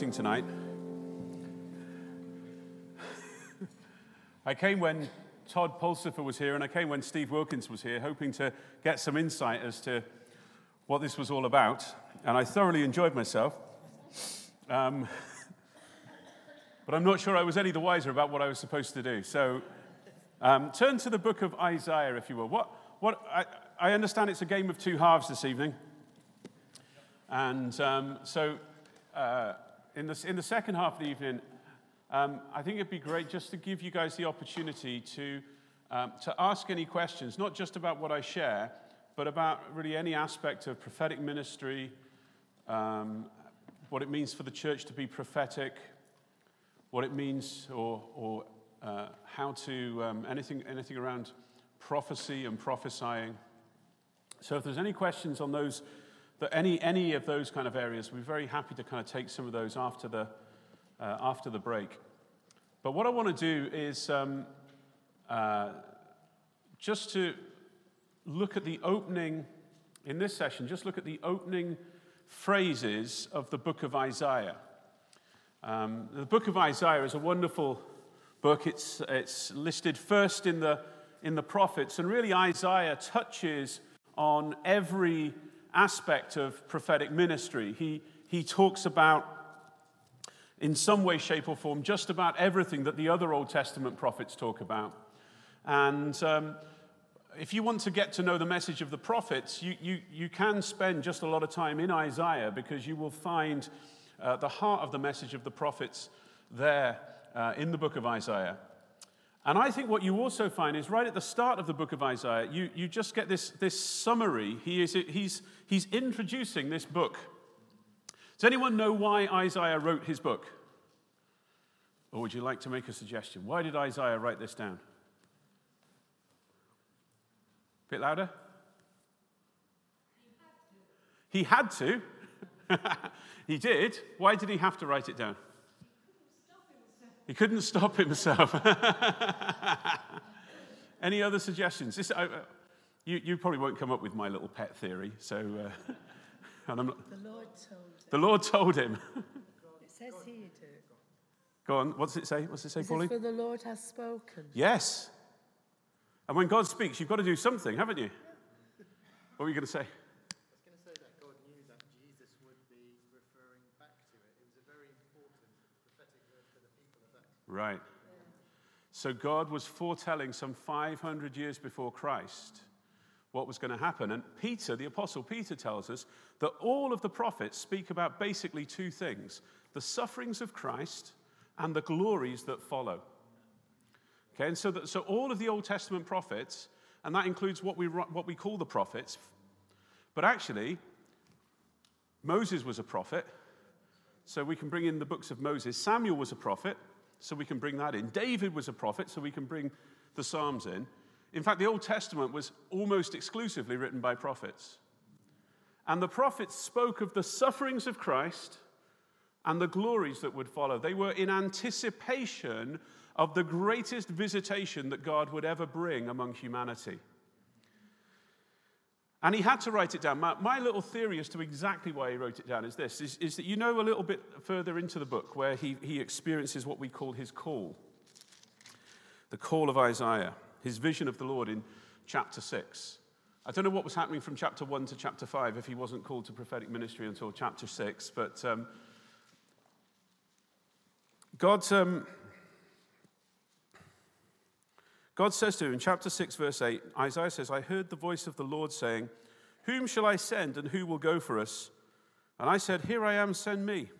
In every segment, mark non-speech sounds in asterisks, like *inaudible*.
You're tonight. I came when Todd Pulsifer was here, and I came when Steve Wilkins was here, hoping to get some insight as to what this was all about. And I thoroughly enjoyed myself. Um, *laughs* but I'm not sure I was any the wiser about what I was supposed to do. So um, turn to the book of Isaiah, if you will. What, what, I, I understand it's a game of two halves this evening. And um, so, uh, in, the, in the second half of the evening, um, I think it'd be great just to give you guys the opportunity to, um, to ask any questions, not just about what I share, but about really any aspect of prophetic ministry, um, what it means for the church to be prophetic, what it means, or, or uh, how to, um, anything, anything around prophecy and prophesying. So, if there's any questions on those, any, any of those kind of areas, we're very happy to kind of take some of those after the, uh, after the break. But what I want to do is um, uh, just to look at the opening, in this session, just look at the opening phrases of the book of Isaiah. Um, the book of Isaiah is a wonderful book. It's, it's listed first in the, in the prophets, and really Isaiah touches on every aspect of prophetic ministry. He, he talks about, in some way, shape, or form, just about everything that the other Old Testament prophets talk about. And um, if you want to get to know the message of the prophets, you, you, you can spend just a lot of time in Isaiah because you will find uh, the heart of the message of the prophets there uh, in the book of Isaiah. And I think what you also find is right at the start of the book of Isaiah, you, you just get this, this summary. He is, he's, he's introducing this book. Does anyone know why Isaiah wrote his book? Or would you like to make a suggestion? Why did Isaiah write this down? A Bit louder? He had to. *laughs* he did. Why did he have to write it down? He couldn't stop himself. *laughs* Any other suggestions? This, uh, you, you, probably won't come up with my little pet theory, so. Uh, *laughs* and I'm not, The Lord told him. the Lord told him. *laughs* It says here. Go on, what's it say? What's it say, It Pauline? for the Lord has spoken. Yes. And when God speaks, you've got to do something, haven't you? What were you going to say? I was going to say that God knew that Jesus would be referring back to it. It was a very important prophetic word for the people of that. Right. So God was foretelling some 500 years before Christ what was going to happen. And Peter, the Apostle Peter, tells us that all of the prophets speak about basically two things the sufferings of Christ and the glories that follow. Okay, and so, that, so all of the Old Testament prophets, and that includes what we, what we call the prophets, but actually, Moses was a prophet, so we can bring in the books of Moses. Samuel was a prophet, so we can bring that in. David was a prophet, so we can bring the Psalms in. In fact, the Old Testament was almost exclusively written by prophets. And the prophets spoke of the sufferings of Christ and the glories that would follow. They were in anticipation of the greatest visitation that God would ever bring among humanity. And he had to write it down. My, my, little theory as to exactly why he wrote it down is this is, is that you know a little bit further into the book where he, he experiences what we call his call the call of Isaiah, his vision of the Lord in chapter 6. I don't know what was happening from chapter 1 to chapter 5 if he wasn't called to prophetic ministry until chapter 6, but um, God, um, God says to him in chapter 6, verse 8, Isaiah says, I heard the voice of the Lord saying, Whom shall I send and who will go for us? And I said, Here I am, send me.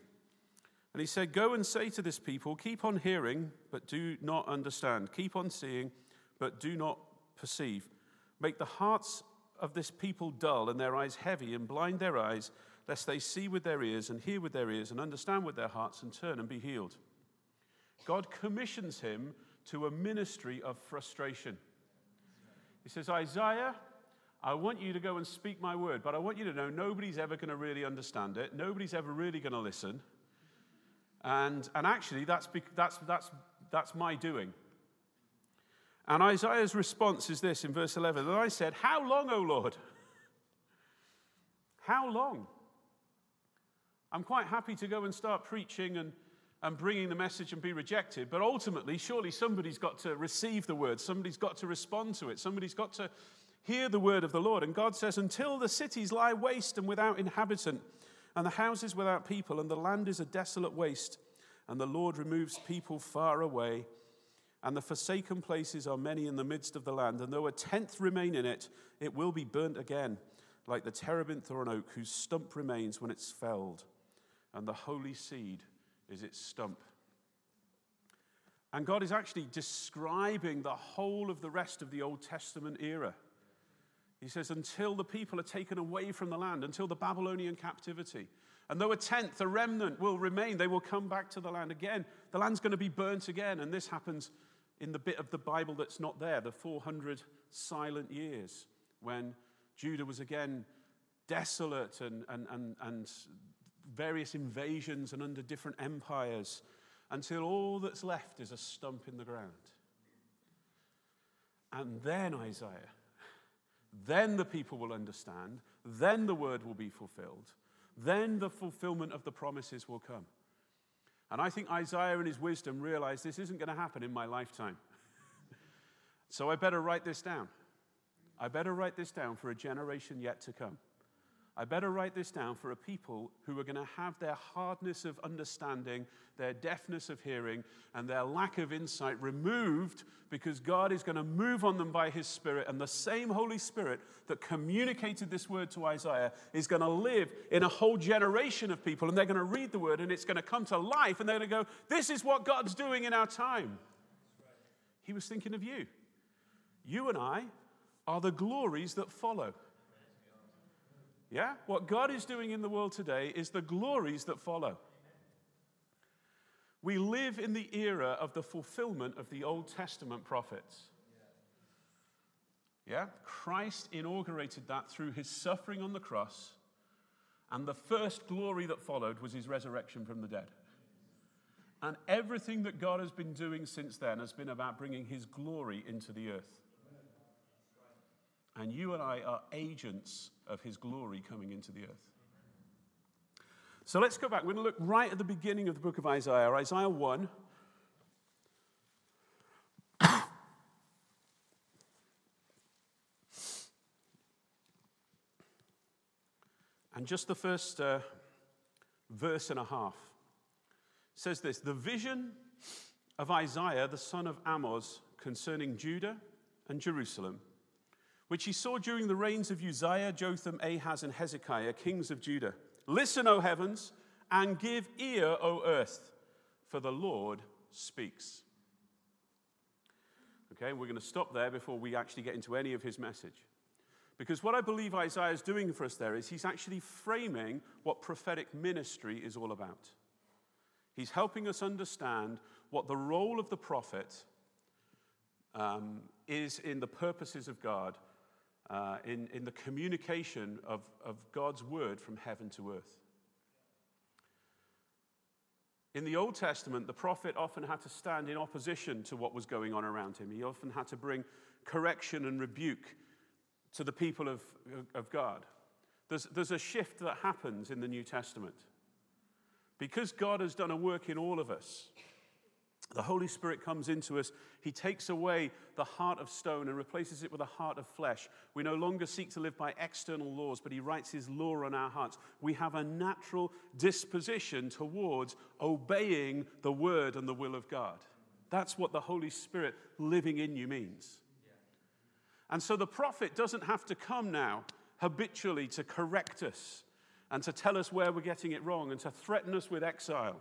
And he said, Go and say to this people, Keep on hearing, but do not understand. Keep on seeing, but do not perceive. Make the hearts of this people dull and their eyes heavy, and blind their eyes, lest they see with their ears and hear with their ears and understand with their hearts and turn and be healed. God commissions him to a ministry of frustration. He says, Isaiah, I want you to go and speak my word, but I want you to know nobody's ever going to really understand it. Nobody's ever really going to listen. And, and actually, that's, that's, that's, that's my doing. And Isaiah's response is this in verse 11 And I said, How long, O Lord? *laughs* How long? I'm quite happy to go and start preaching and, and bringing the message and be rejected, but ultimately, surely somebody's got to receive the word, somebody's got to respond to it, somebody's got to hear the word of the Lord. And God says, Until the cities lie waste and without inhabitant, and the houses without people, and the land is a desolate waste, and the Lord removes people far away, and the forsaken places are many in the midst of the land, and though a tenth remain in it, it will be burnt again, like the terebinth or an oak whose stump remains when it's felled, and the holy seed is its stump. And God is actually describing the whole of the rest of the Old Testament era. He says, until the people are taken away from the land, until the Babylonian captivity. And though a tenth, a remnant, will remain, they will come back to the land again. The land's going to be burnt again. And this happens in the bit of the Bible that's not there, the 400 silent years, when Judah was again desolate and, and, and, and various invasions and under different empires, until all that's left is a stump in the ground. And then Isaiah then the people will understand. Then the word will be fulfilled. Then the fulfillment of the promises will come. And I think Isaiah, in his wisdom, realized this isn't going to happen in my lifetime. *laughs* so I better write this down. I better write this down for a generation yet to come. I better write this down for a people who are going to have their hardness of understanding, their deafness of hearing, and their lack of insight removed because God is going to move on them by His Spirit. And the same Holy Spirit that communicated this word to Isaiah is going to live in a whole generation of people. And they're going to read the word and it's going to come to life. And they're going to go, This is what God's doing in our time. He was thinking of you. You and I are the glories that follow. Yeah? What God is doing in the world today is the glories that follow. We live in the era of the fulfillment of the Old Testament prophets. Yeah? Christ inaugurated that through his suffering on the cross, and the first glory that followed was his resurrection from the dead. And everything that God has been doing since then has been about bringing his glory into the earth. And you and I are agents of his glory coming into the earth. So let's go back. We're going to look right at the beginning of the book of Isaiah, Isaiah 1. *coughs* and just the first uh, verse and a half says this The vision of Isaiah, the son of Amoz, concerning Judah and Jerusalem which he saw during the reigns of Uzziah, Jotham, Ahaz, and Hezekiah, kings of Judah. Listen, O heavens, and give ear, O earth, for the Lord speaks. Okay, we're going to stop there before we actually get into any of his message. Because what I believe Isaiah is doing for us there is he's actually framing what prophetic ministry is all about. He's helping us understand what the role of the prophet um, is in the purposes of God uh, in, in the communication of, of God's word from heaven to earth. In the Old Testament, the prophet often had to stand in opposition to what was going on around him. He often had to bring correction and rebuke to the people of, of God. There's, there's a shift that happens in the New Testament. Because God has done a work in all of us, the Holy Spirit comes into us. He takes away the heart of stone and replaces it with a heart of flesh. We no longer seek to live by external laws, but He writes His law on our hearts. We have a natural disposition towards obeying the word and the will of God. That's what the Holy Spirit living in you means. And so the prophet doesn't have to come now habitually to correct us and to tell us where we're getting it wrong and to threaten us with exile.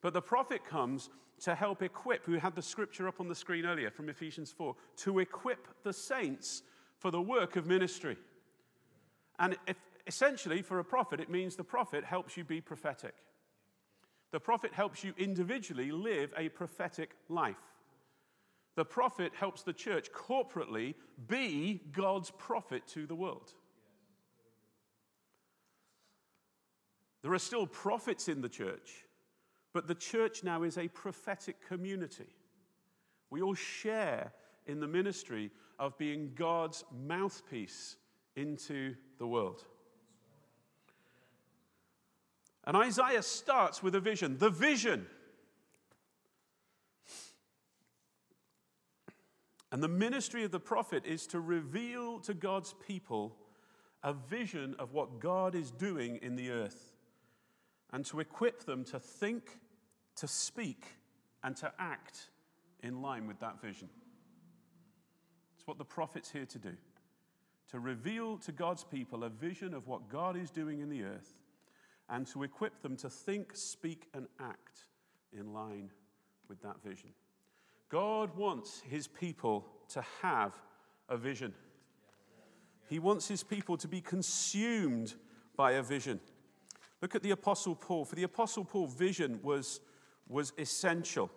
But the prophet comes to help equip, we had the scripture up on the screen earlier from Ephesians 4, to equip the saints for the work of ministry. And if, essentially, for a prophet, it means the prophet helps you be prophetic. The prophet helps you individually live a prophetic life. The prophet helps the church corporately be God's prophet to the world. There are still prophets in the church, but the church now is a prophetic community. We all share in the ministry of being God's mouthpiece into the world. And Isaiah starts with a vision the vision. And the ministry of the prophet is to reveal to God's people a vision of what God is doing in the earth and to equip them to think, to speak, and to act in line with that vision. It's what the prophet's here to do to reveal to God's people a vision of what God is doing in the earth and to equip them to think, speak, and act in line with that vision. God wants his people to have a vision. He wants his people to be consumed by a vision. Look at the Apostle Paul. For the Apostle Paul, vision was, was essential.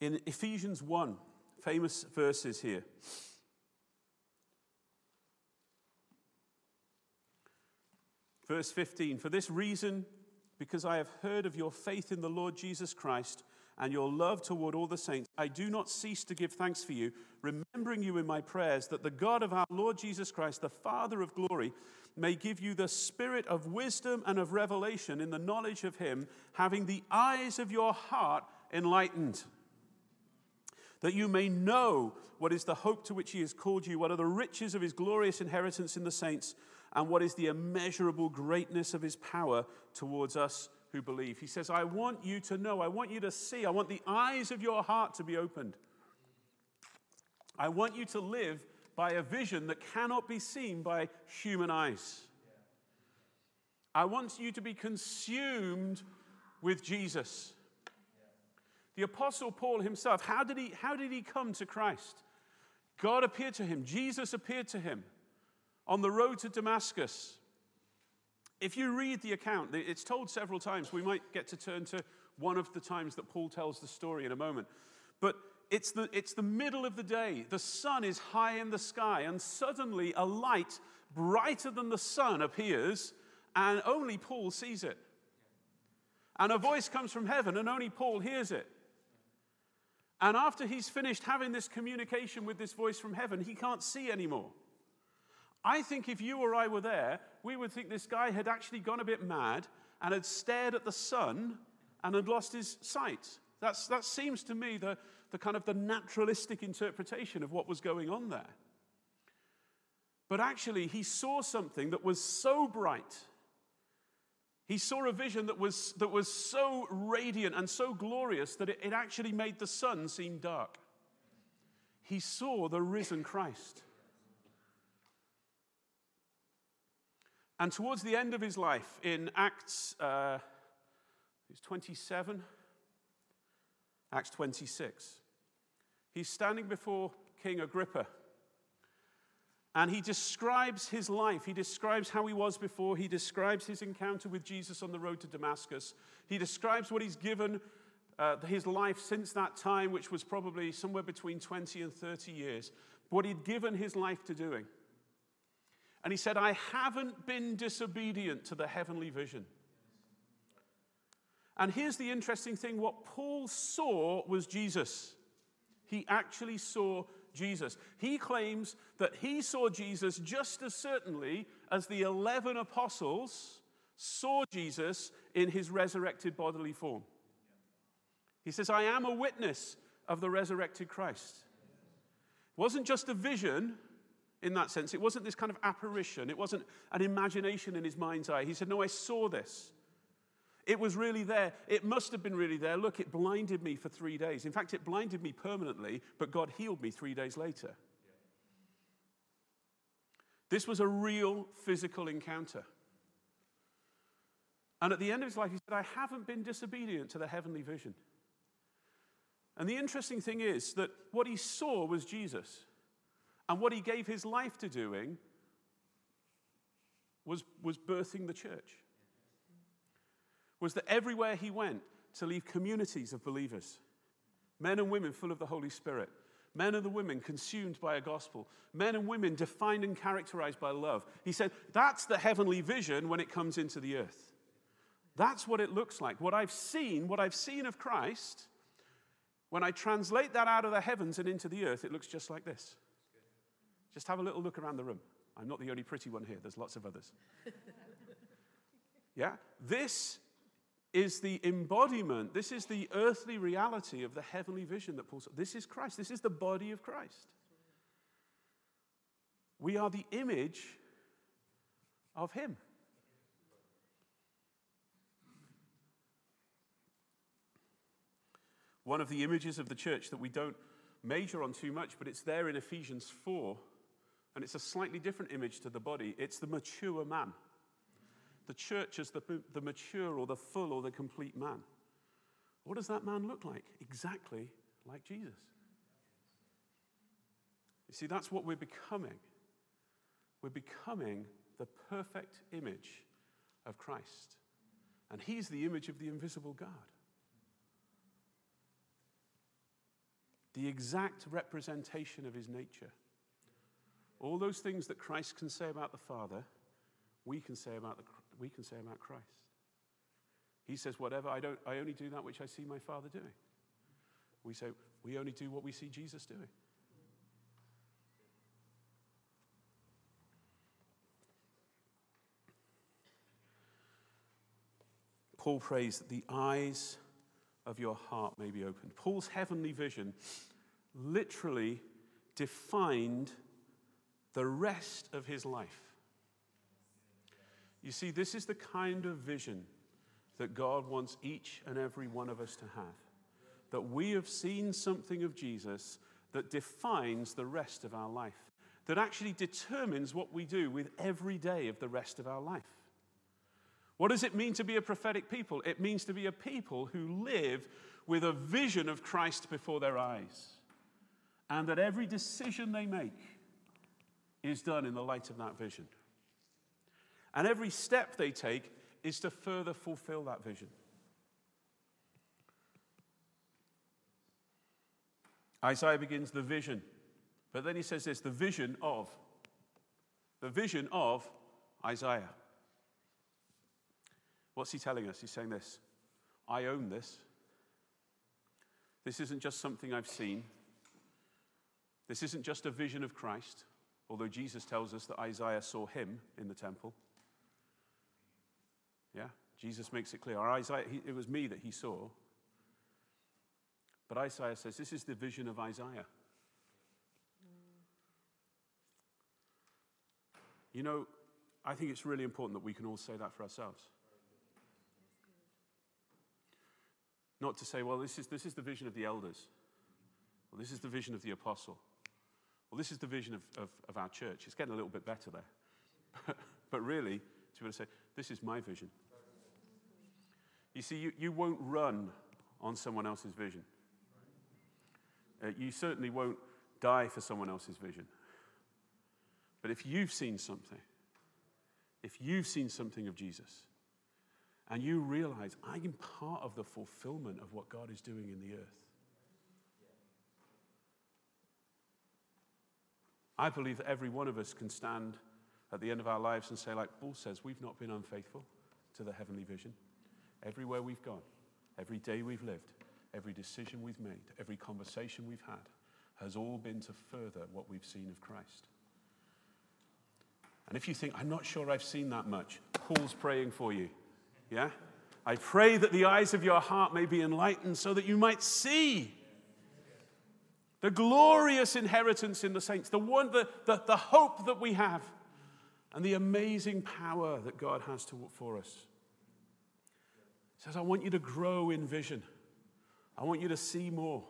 In Ephesians 1, famous verses here. Verse 15 For this reason, because I have heard of your faith in the Lord Jesus Christ and your love toward all the saints, I do not cease to give thanks for you, remembering you in my prayers, that the God of our Lord Jesus Christ, the Father of glory, may give you the spirit of wisdom and of revelation in the knowledge of him, having the eyes of your heart enlightened that you may know what is the hope to which he has called you, what are the riches of his glorious inheritance in the saints, and what is the immeasurable greatness of his power towards us who believe. He says, I want you to know, I want you to see, I want the eyes of your heart to be opened. I want you to live by a vision that cannot be seen by human eyes. I want you to be consumed with Jesus. The Apostle Paul himself, how did he, how did he come to Christ? God appeared to him, Jesus appeared to him on the road to Damascus. If you read the account, it's told several times. We might get to turn to one of the times that Paul tells the story in a moment. But it's the, it's the middle of the day. The sun is high in the sky, and suddenly a light brighter than the sun appears, and only Paul sees it. And a voice comes from heaven, and only Paul hears it. And after he's finished having this communication with this voice from heaven, he can't see anymore. I think if you or I were there, we would think this guy had actually gone a bit mad and had stared at the sun and had lost his sight. That's, that seems to me the, the kind of the naturalistic interpretation of what was going on there. But actually, he saw something that was so bright he saw a vision that was, that was so radiant and so glorious that it, it actually made the sun seem dark. He saw the risen Christ. And towards the end of his life, in Acts uh, 27, Acts 26, he's standing before King Agrippa. And he describes his life. He describes how he was before. He describes his encounter with Jesus on the road to Damascus. He describes what he's given uh, his life since that time, which was probably somewhere between 20 and 30 years, what he'd given his life to doing. And he said, I haven't been disobedient to the heavenly vision. And here's the interesting thing what Paul saw was Jesus. He actually saw Jesus. He claims that he saw Jesus just as certainly as the 11 apostles saw Jesus in his resurrected bodily form. He says, I am a witness of the resurrected Christ. It wasn't just a vision in that sense, it wasn't this kind of apparition, it wasn't an imagination in his mind's eye. He said, No, I saw this. It was really there. It must have been really there. Look, it blinded me for three days. In fact, it blinded me permanently, but God healed me three days later. This was a real physical encounter. And at the end of his life, he said, I haven't been disobedient to the heavenly vision. And the interesting thing is that what he saw was Jesus. And what he gave his life to doing was, was birthing the church. Was that everywhere he went to leave communities of believers, men and women full of the Holy Spirit, men and the women consumed by a gospel, men and women defined and characterized by love. He said, that's the heavenly vision when it comes into the earth. That's what it looks like. What I've seen, what I've seen of Christ, when I translate that out of the heavens and into the earth, it looks just like this. Just have a little look around the room. I'm not the only pretty one here, there's lots of others. *laughs* yeah? This is the embodiment, this is the earthly reality of the heavenly vision that Paul said. This is Christ, this is the body of Christ. We are the image of Him. One of the images of the church that we don't major on too much, but it's there in Ephesians 4, and it's a slightly different image to the body. It's the mature man the church is the, the mature or the full or the complete man. What does that man look like? Exactly like Jesus. You see, that's what we're becoming. We're becoming the perfect image of Christ. And he's the image of the invisible God. The exact representation of his nature. All those things that Christ can say about the Father, we can say about the, we can say about Christ. He says, Whatever, I, don't, I only do that which I see my Father doing. We say, We only do what we see Jesus doing. Paul prays that the eyes of your heart may be opened. Paul's heavenly vision literally defined the rest of his life. You see, this is the kind of vision that God wants each and every one of us to have. That we have seen something of Jesus that defines the rest of our life, that actually determines what we do with every day of the rest of our life. What does it mean to be a prophetic people? It means to be a people who live with a vision of Christ before their eyes, and that every decision they make is done in the light of that vision. And every step they take is to further fulfill that vision. Isaiah begins the vision, but then he says this the vision of. The vision of Isaiah. What's he telling us? He's saying this I own this. This isn't just something I've seen. This isn't just a vision of Christ, although Jesus tells us that Isaiah saw him in the temple. Yeah? Jesus makes it clear. Isaiah, he, it was me that he saw. But Isaiah says this is the vision of Isaiah. You know, I think it's really important that we can all say that for ourselves. Not to say, well, this is, this is the vision of the elders, well, this is the vision of the apostle, well, this is the vision of, of, of our church. It's getting a little bit better there. *laughs* but really, to be able to say, this is my vision. You see, you, you won't run on someone else's vision. Uh, you certainly won't die for someone else's vision. But if you've seen something, if you've seen something of Jesus, and you realize I'm part of the fulfillment of what God is doing in the earth, I believe that every one of us can stand at the end of our lives and say, like Paul says, we've not been unfaithful to the heavenly vision. Everywhere we've gone, every day we've lived, every decision we've made, every conversation we've had has all been to further what we've seen of Christ. And if you think, I'm not sure I've seen that much, Paul's praying for you. Yeah? I pray that the eyes of your heart may be enlightened so that you might see the glorious inheritance in the saints, the, one, the, the, the hope that we have, and the amazing power that God has to, for us He says, I want you to grow in vision. I want you to see more.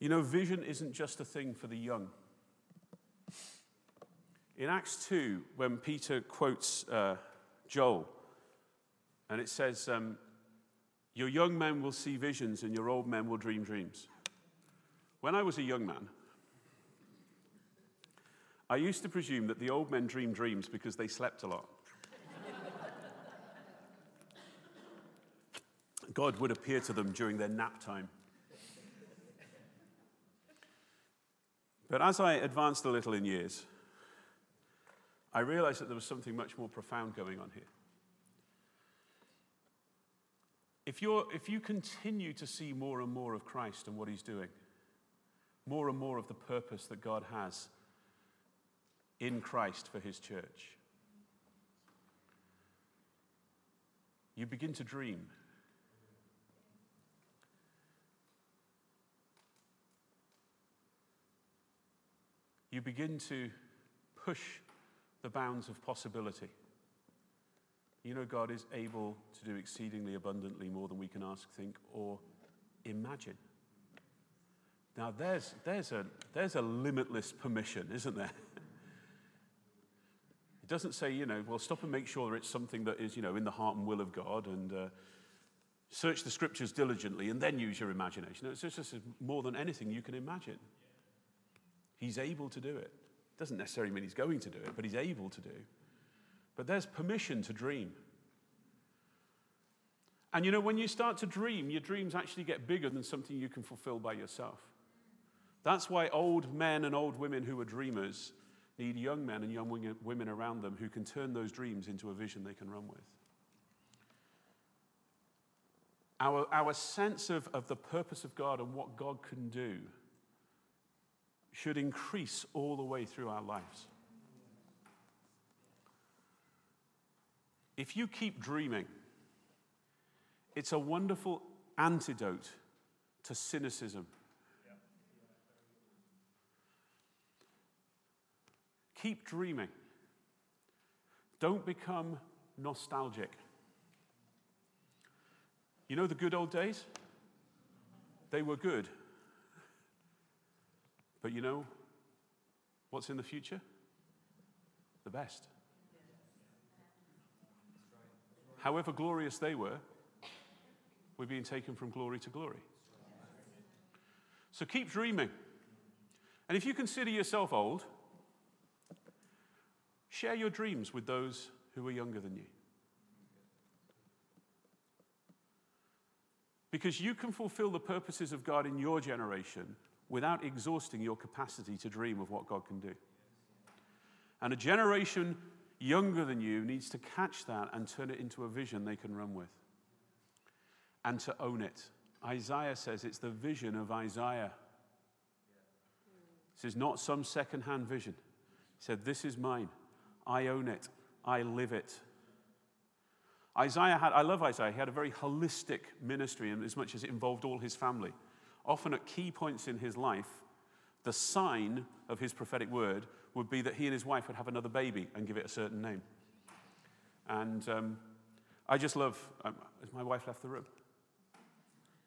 You know, vision isn't just a thing for the young. In Acts 2, when Peter quotes uh, Joel, and it says, um, Your young men will see visions and your old men will dream dreams. When I was a young man, I used to presume that the old men dream dreams because they slept a lot. God would appear to them during their nap time. But as I advanced a little in years, I realized that there was something much more profound going on here. If, you're, if you continue to see more and more of Christ and what he's doing, more and more of the purpose that God has in Christ for his church, you begin to dream. You begin to push the bounds of possibility. You know, God is able to do exceedingly abundantly more than we can ask, think, or imagine. Now, there's, there's, a, there's a limitless permission, isn't there? *laughs* It doesn't say, you know, well, stop and make sure it's something that is, you know, in the heart and will of God and uh, search the scriptures diligently and then use your imagination. It's just, just more than anything you can imagine. He's able to do it. Doesn't necessarily mean he's going to do it, but he's able to do. But there's permission to dream. And you know, when you start to dream, your dreams actually get bigger than something you can fulfill by yourself. That's why old men and old women who are dreamers need young men and young women around them who can turn those dreams into a vision they can run with. Our, our sense of, of the purpose of God and what God can do should increase all the way through our lives. If you keep dreaming, it's a wonderful antidote to cynicism. Keep dreaming. Don't become nostalgic. You know the good old days? They were good. But you know what's in the future? The best. However glorious they were, we're being taken from glory to glory. So keep dreaming. And if you consider yourself old, share your dreams with those who are younger than you. Because you can fulfill the purposes of God in your generation without exhausting your capacity to dream of what God can do. And a generation younger than you needs to catch that and turn it into a vision they can run with and to own it. Isaiah says it's the vision of Isaiah. This is not some second-hand vision. He said, This is mine. I own it. I live it. Isaiah had, I love Isaiah, he had a very holistic ministry in as much as it involved all his family often at key points in his life, the sign of his prophetic word would be that he and his wife would have another baby and give it a certain name. And um, I just love, um, has my wife left the room?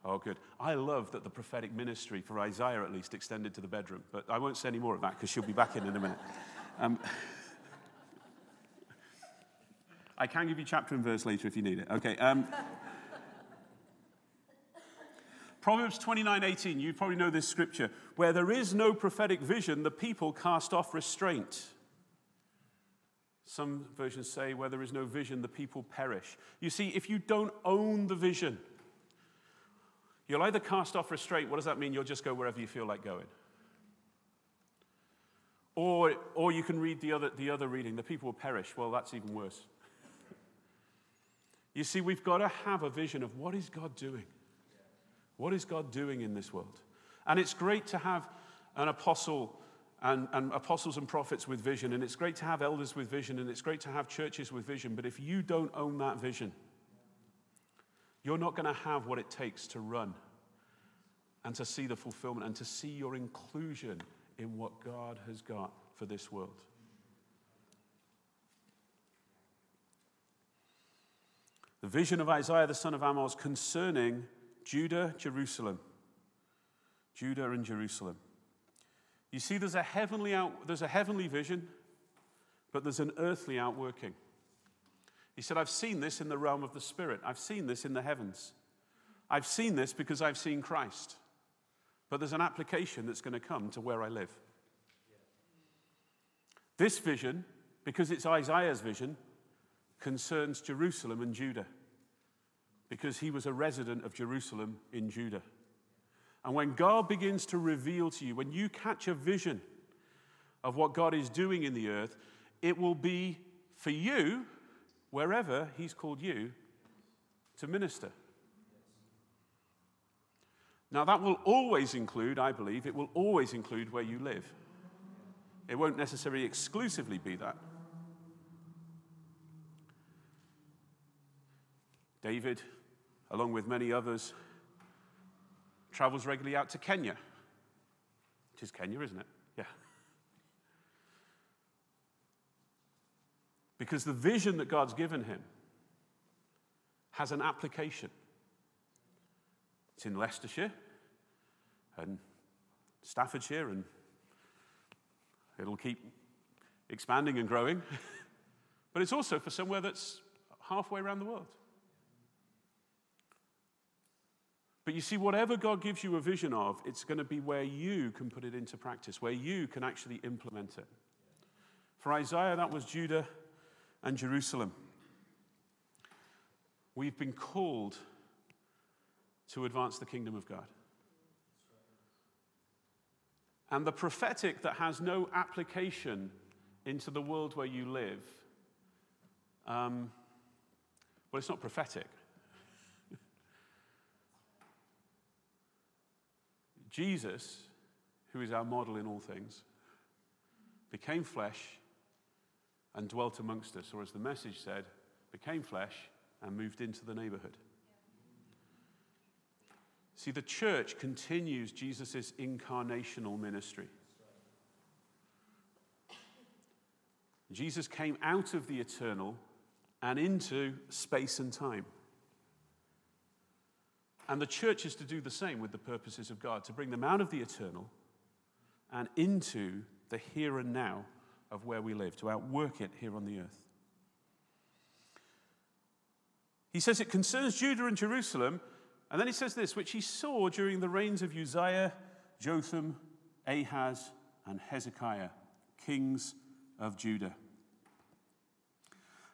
Oh, good. I love that the prophetic ministry, for Isaiah at least, extended to the bedroom. But I won't say any more of that because she'll be back in in a minute. Um, *laughs* I can give you chapter and verse later if you need it. Okay. Um, Proverbs 29 18, you probably know this scripture. Where there is no prophetic vision, the people cast off restraint. Some versions say, where there is no vision, the people perish. You see, if you don't own the vision, you'll either cast off restraint. What does that mean? You'll just go wherever you feel like going. Or, or you can read the other, the other reading, the people will perish. Well, that's even worse. *laughs* you see, we've got to have a vision of what is God doing? What is God doing in this world? And it's great to have an apostle and, and, apostles and prophets with vision, and it's great to have elders with vision, and it's great to have churches with vision. But if you don't own that vision, you're not going to have what it takes to run and to see the fulfillment and to see your inclusion in what God has got for this world. The vision of Isaiah the son of Amoz concerning Judah, Jerusalem. Judah and Jerusalem. You see, there's a heavenly, out, there's a heavenly vision, but there's an earthly outworking. He said, I've seen this in the realm of the Spirit. I've seen this in the heavens. I've seen this because I've seen Christ. But there's an application that's going to come to where I live. This vision, because it's Isaiah's vision, concerns Jerusalem and Judah, because he was a resident of Jerusalem in Judah. And when God begins to reveal to you, when you catch a vision of what God is doing in the earth, it will be for you, wherever He's called you, to minister. Now, that will always include, I believe, it will always include where you live. It won't necessarily exclusively be that. David, along with many others, travels regularly out to Kenya. It is Kenya, isn't it? Yeah. Because the vision that God's given him has an application. It's in Leicestershire and Staffordshire, and it'll keep expanding and growing. *laughs* but it's also for somewhere that's halfway around the world. But you see, whatever God gives you a vision of, it's going to be where you can put it into practice, where you can actually implement it. For Isaiah, that was Judah and Jerusalem. We've been called to advance the kingdom of God. And the prophetic that has no application into the world where you live, um, well, it's not prophetic. Jesus, who is our model in all things, became flesh and dwelt amongst us, or as the message said, became flesh and moved into the neighborhood. See, the church continues Jesus' incarnational ministry. Jesus came out of the eternal and into space and time. And the church is to do the same with the purposes of God, to bring them out of the eternal and into the here and now of where we live, to outwork it here on the earth. He says it concerns Judah and Jerusalem, and then he says this, which he saw during the reigns of Uzziah, Jotham, Ahaz, and Hezekiah, kings of Judah.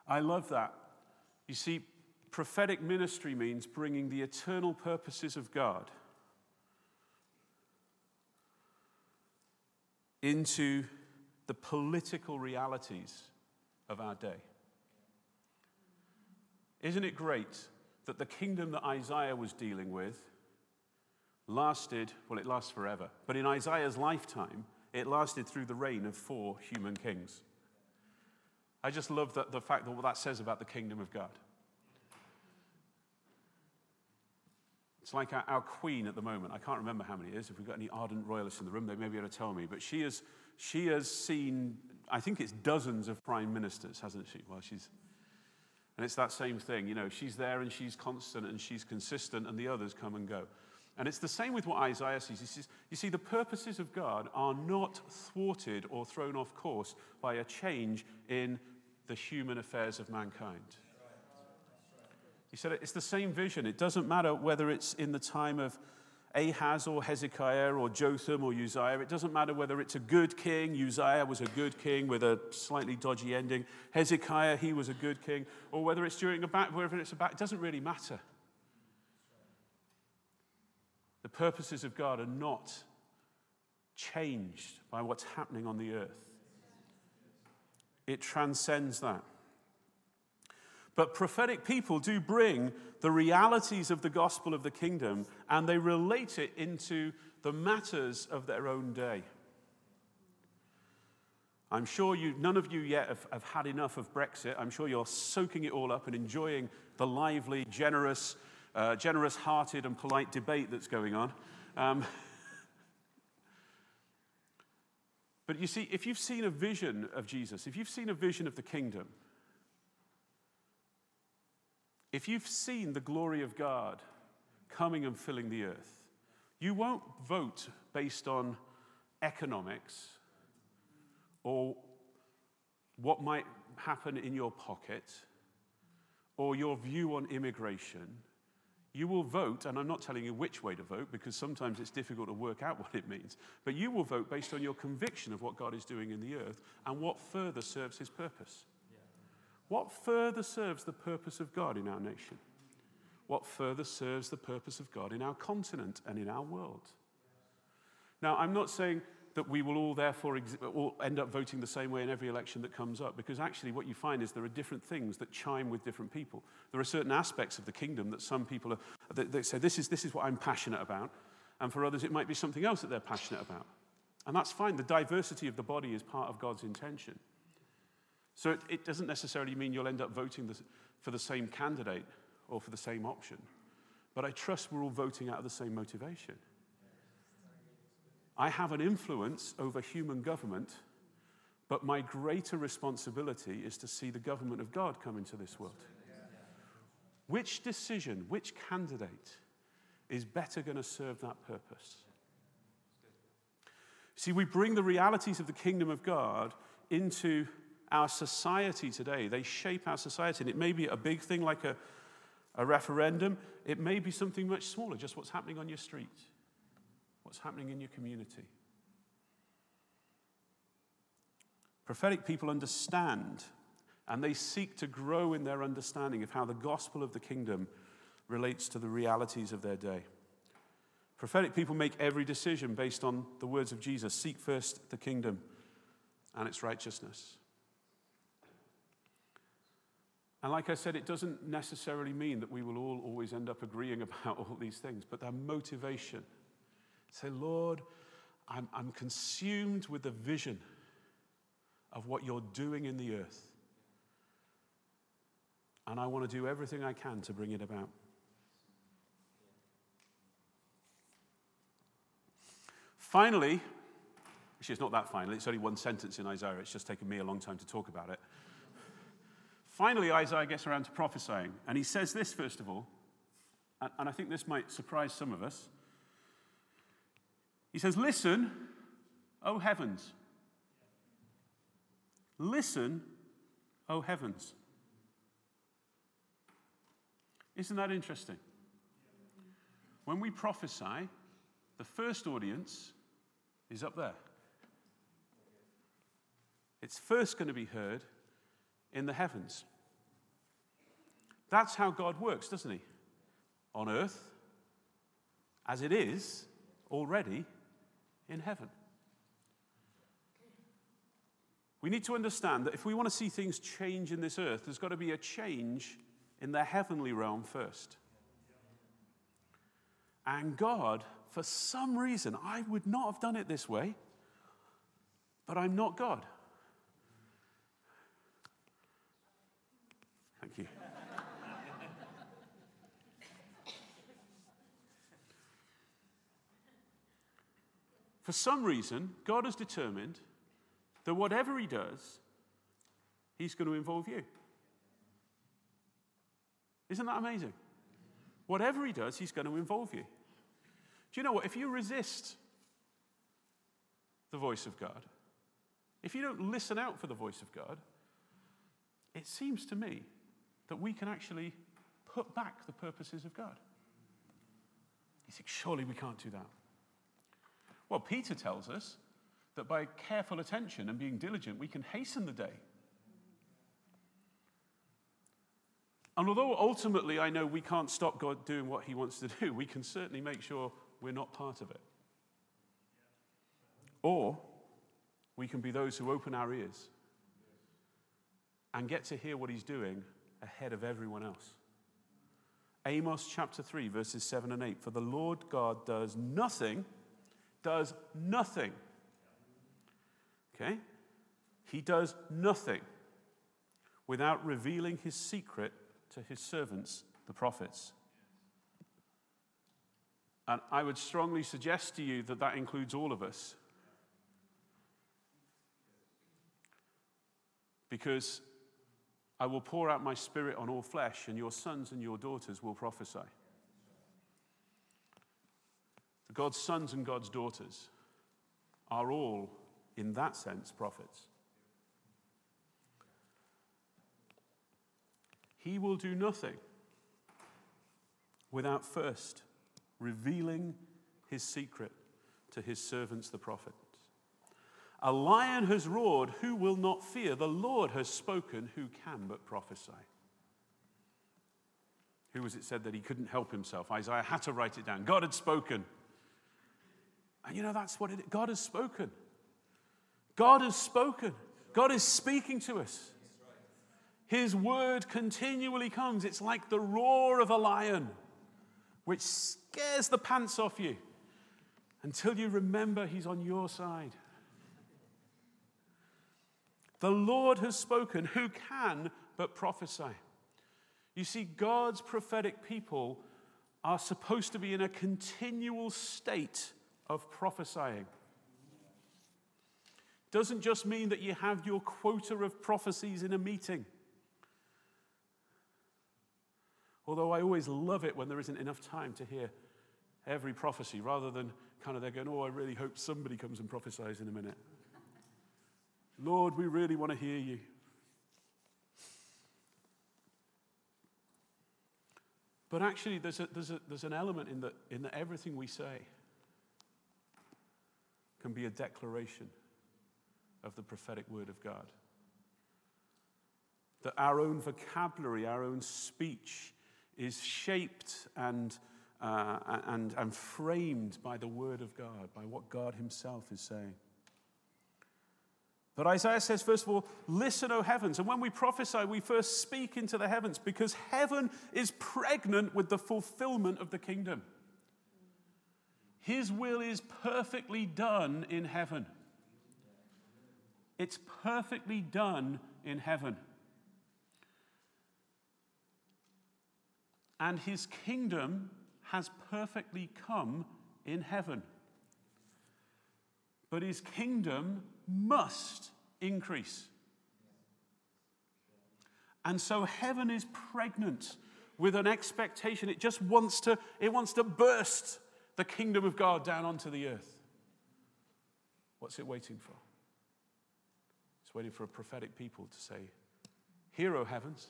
I love that. You see, prophetic ministry means bringing the eternal purposes of God into the political realities of our day. Isn't it great that the kingdom that Isaiah was dealing with lasted, well, it lasts forever, but in Isaiah's lifetime, it lasted through the reign of four human kings. I just love that, the fact that what that says about the kingdom of God. It's like our, our, queen at the moment. I can't remember how many it is. If we've got any ardent royalists in the room, they may be able to tell me. But she has, she has seen, I think it's dozens of prime ministers, hasn't she? Well, she's, and it's that same thing. You know, she's there and she's constant and she's consistent, and the others come and go. And it's the same with what Isaiah sees. He says, You see, the purposes of God are not thwarted or thrown off course by a change in the human affairs of mankind. He said it's the same vision. It doesn't matter whether it's in the time of Ahaz or Hezekiah or Jotham or Uzziah. It doesn't matter whether it's a good king. Uzziah was a good king with a slightly dodgy ending. Hezekiah, he was a good king. Or whether it's during a back, whether it's a back, it doesn't really matter. The purposes of God are not changed by what's happening on the earth. It transcends that. But prophetic people do bring the realities of the gospel of the kingdom and they relate it into the matters of their own day. I'm sure you, none of you yet have, have had enough of Brexit. I'm sure you're soaking it all up and enjoying the lively, generous, uh, generous hearted, and polite debate that's going on. Um, *laughs* but you see, if you've seen a vision of Jesus, if you've seen a vision of the kingdom, if you've seen the glory of God coming and filling the earth, you won't vote based on economics or what might happen in your pocket or your view on immigration. You will vote, and I'm not telling you which way to vote because sometimes it's difficult to work out *laughs* what it means, but you will vote based on your conviction of what God is doing in the earth and what further serves his purpose. What further serves the purpose of God in our nation? What further serves the purpose of God in our continent and in our world? Now, I'm not saying that we will all therefore ex- all end up voting the same way in every election that comes up, because actually what you find is there are different things that chime with different people. There are certain aspects of the kingdom that some people are, that, that say, this is, this is what I'm passionate about, and for others it might be something else that they're passionate about. And that's fine. The diversity of the body is part of God's intention. So it, it doesn't necessarily mean you'll end up voting the, for the same candidate or for the same option. But I trust we're all voting out of the same motivation. I have an influence over human government, but my greater responsibility is to see the government of God come into this world. Which decision, which candidate is better going to serve that purpose? See, we bring the realities of the kingdom of God into our society today. They shape our society. And it may be a big thing like a, a referendum, it may be something much smaller, just what's happening on your street what's happening in your community. Prophetic people understand and they seek to grow in their understanding of how the gospel of the kingdom relates to the realities of their day. Prophetic people make every decision based on the words of Jesus seek first the kingdom and its righteousness. And like I said, it doesn't necessarily mean that we will all always end up agreeing *laughs* about all these things, but their motivation Say, Lord, I'm, I'm consumed with the vision of what you're doing in the earth. And I want to do everything I can to bring it about. Finally, actually, it's not that finally, it's only one sentence in Isaiah. It's just taken me a long time to talk about it. Finally, Isaiah gets around to prophesying, and he says this, first of all, and I think this might surprise some of us. He says, Listen, O heavens. Listen, O heavens. Isn't that interesting? When we prophesy, the first audience is up there. It's first going to be heard in the heavens. That's how God works, doesn't He? On earth, as it is already in heaven. We need to understand that if we want to see things change in this earth, there's got to be a change in the heavenly realm first. And God, for some reason, I would not have done it this way, but I'm not God. Thank you. For some reason, God has determined that whatever He does, He's going to involve you. Isn't that amazing? Whatever He does, He's going to involve you. Do you know what? If you resist the voice of God, if you don't listen out for the voice of God, it seems to me that we can actually put back the purposes of God. You think, surely we can't do that. Well, Peter tells us that by careful attention and being diligent, we can hasten the day. And although ultimately I know we can't stop God doing what he wants to do, we can certainly make sure we're not part of it. Or we can be those who open our ears and get to hear what he's doing ahead of everyone else. Amos chapter 3, verses 7 and 8 For the Lord God does nothing does nothing. Okay? He does nothing without revealing his secret to his servants, the prophets. And I would strongly suggest to you that that includes all of us. Because I will pour out my spirit on all flesh, and your sons and your daughters will prophesy. God's sons and God's daughters are all, in that sense, prophets. He will do nothing without first revealing his secret to his servants, the prophets. A lion has roared, who will not fear? The Lord has spoken, who can but prophesy? Who was it said that he couldn't help himself? Isaiah had to write it down. God had spoken. And you know, that's what it God has spoken. God has spoken. God is speaking to us. His word continually comes. It's like the roar of a lion, which scares the pants off you until you remember He's on your side. The Lord has spoken. Who can but prophesy? You see, God's prophetic people are supposed to be in a continual state of prophesying. Doesn't just mean that you have your quota of prophecies in a meeting. Although I always love it when there isn't enough time to hear every prophecy, rather than kind of they're going, Oh, I really hope somebody comes and prophesies in a minute. Lord, we really want to hear you. But actually, there's, a, there's, a, there's an element in that, in that everything we say can be a declaration of the prophetic word of God. That our own vocabulary, our own speech is shaped and, uh, and, and framed by the word of God, by what God Himself is saying. But Isaiah says, first of all, listen, O heavens. And when we prophesy, we first speak into the heavens because heaven is pregnant with the fulfillment of the kingdom. His will is perfectly done in heaven. It's perfectly done in heaven. And his kingdom has perfectly come in heaven. But his kingdom must increase. And so heaven is pregnant with an expectation. It just wants to, it wants to burst the kingdom of God down onto the earth. What's it waiting for? It's waiting for a prophetic people to say, Hero heavens.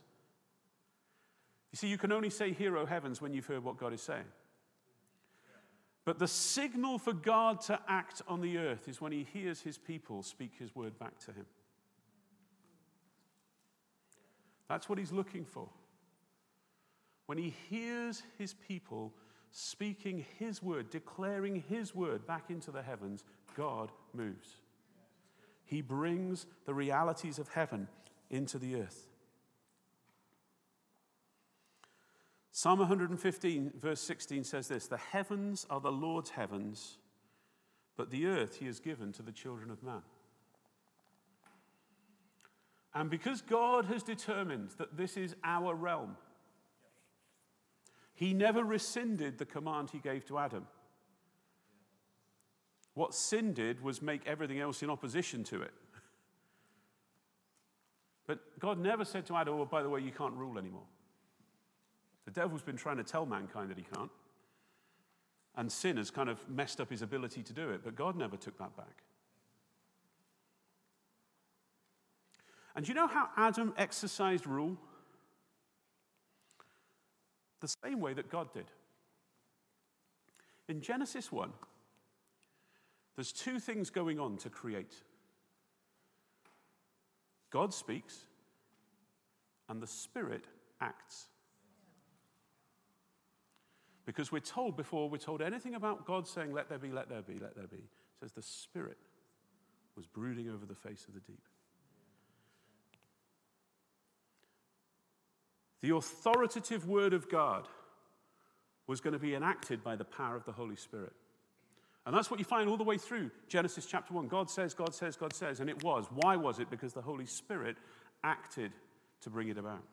You see, you can only say hero heavens when you've heard what God is saying. But the signal for God to act on the earth is when he hears his people speak his word back to him. That's what he's looking for. When he hears his people speaking his word, declaring his word back into the heavens, God moves. He brings the realities of heaven into the earth. Psalm 115, verse 16 says this The heavens are the Lord's heavens, but the earth he has given to the children of man. And because God has determined that this is our realm, he never rescinded the command he gave to Adam. What sin did was make everything else in opposition to it. But God never said to Adam, oh, by the way, you can't rule anymore. The devil's been trying to tell mankind that he can't. And sin has kind of messed up his ability to do it, but God never took that back. And you know how Adam exercised rule? The same way that God did. In Genesis 1, there's two things going on to create God speaks, and the Spirit acts. Because we're told before we're told anything about God saying, Let there be, let there be, let there be, it says the Spirit was brooding over the face of the deep. The authoritative word of God was going to be enacted by the power of the Holy Spirit. And that's what you find all the way through Genesis chapter 1. God says, God says, God says. And it was. Why was it? Because the Holy Spirit acted to bring it about.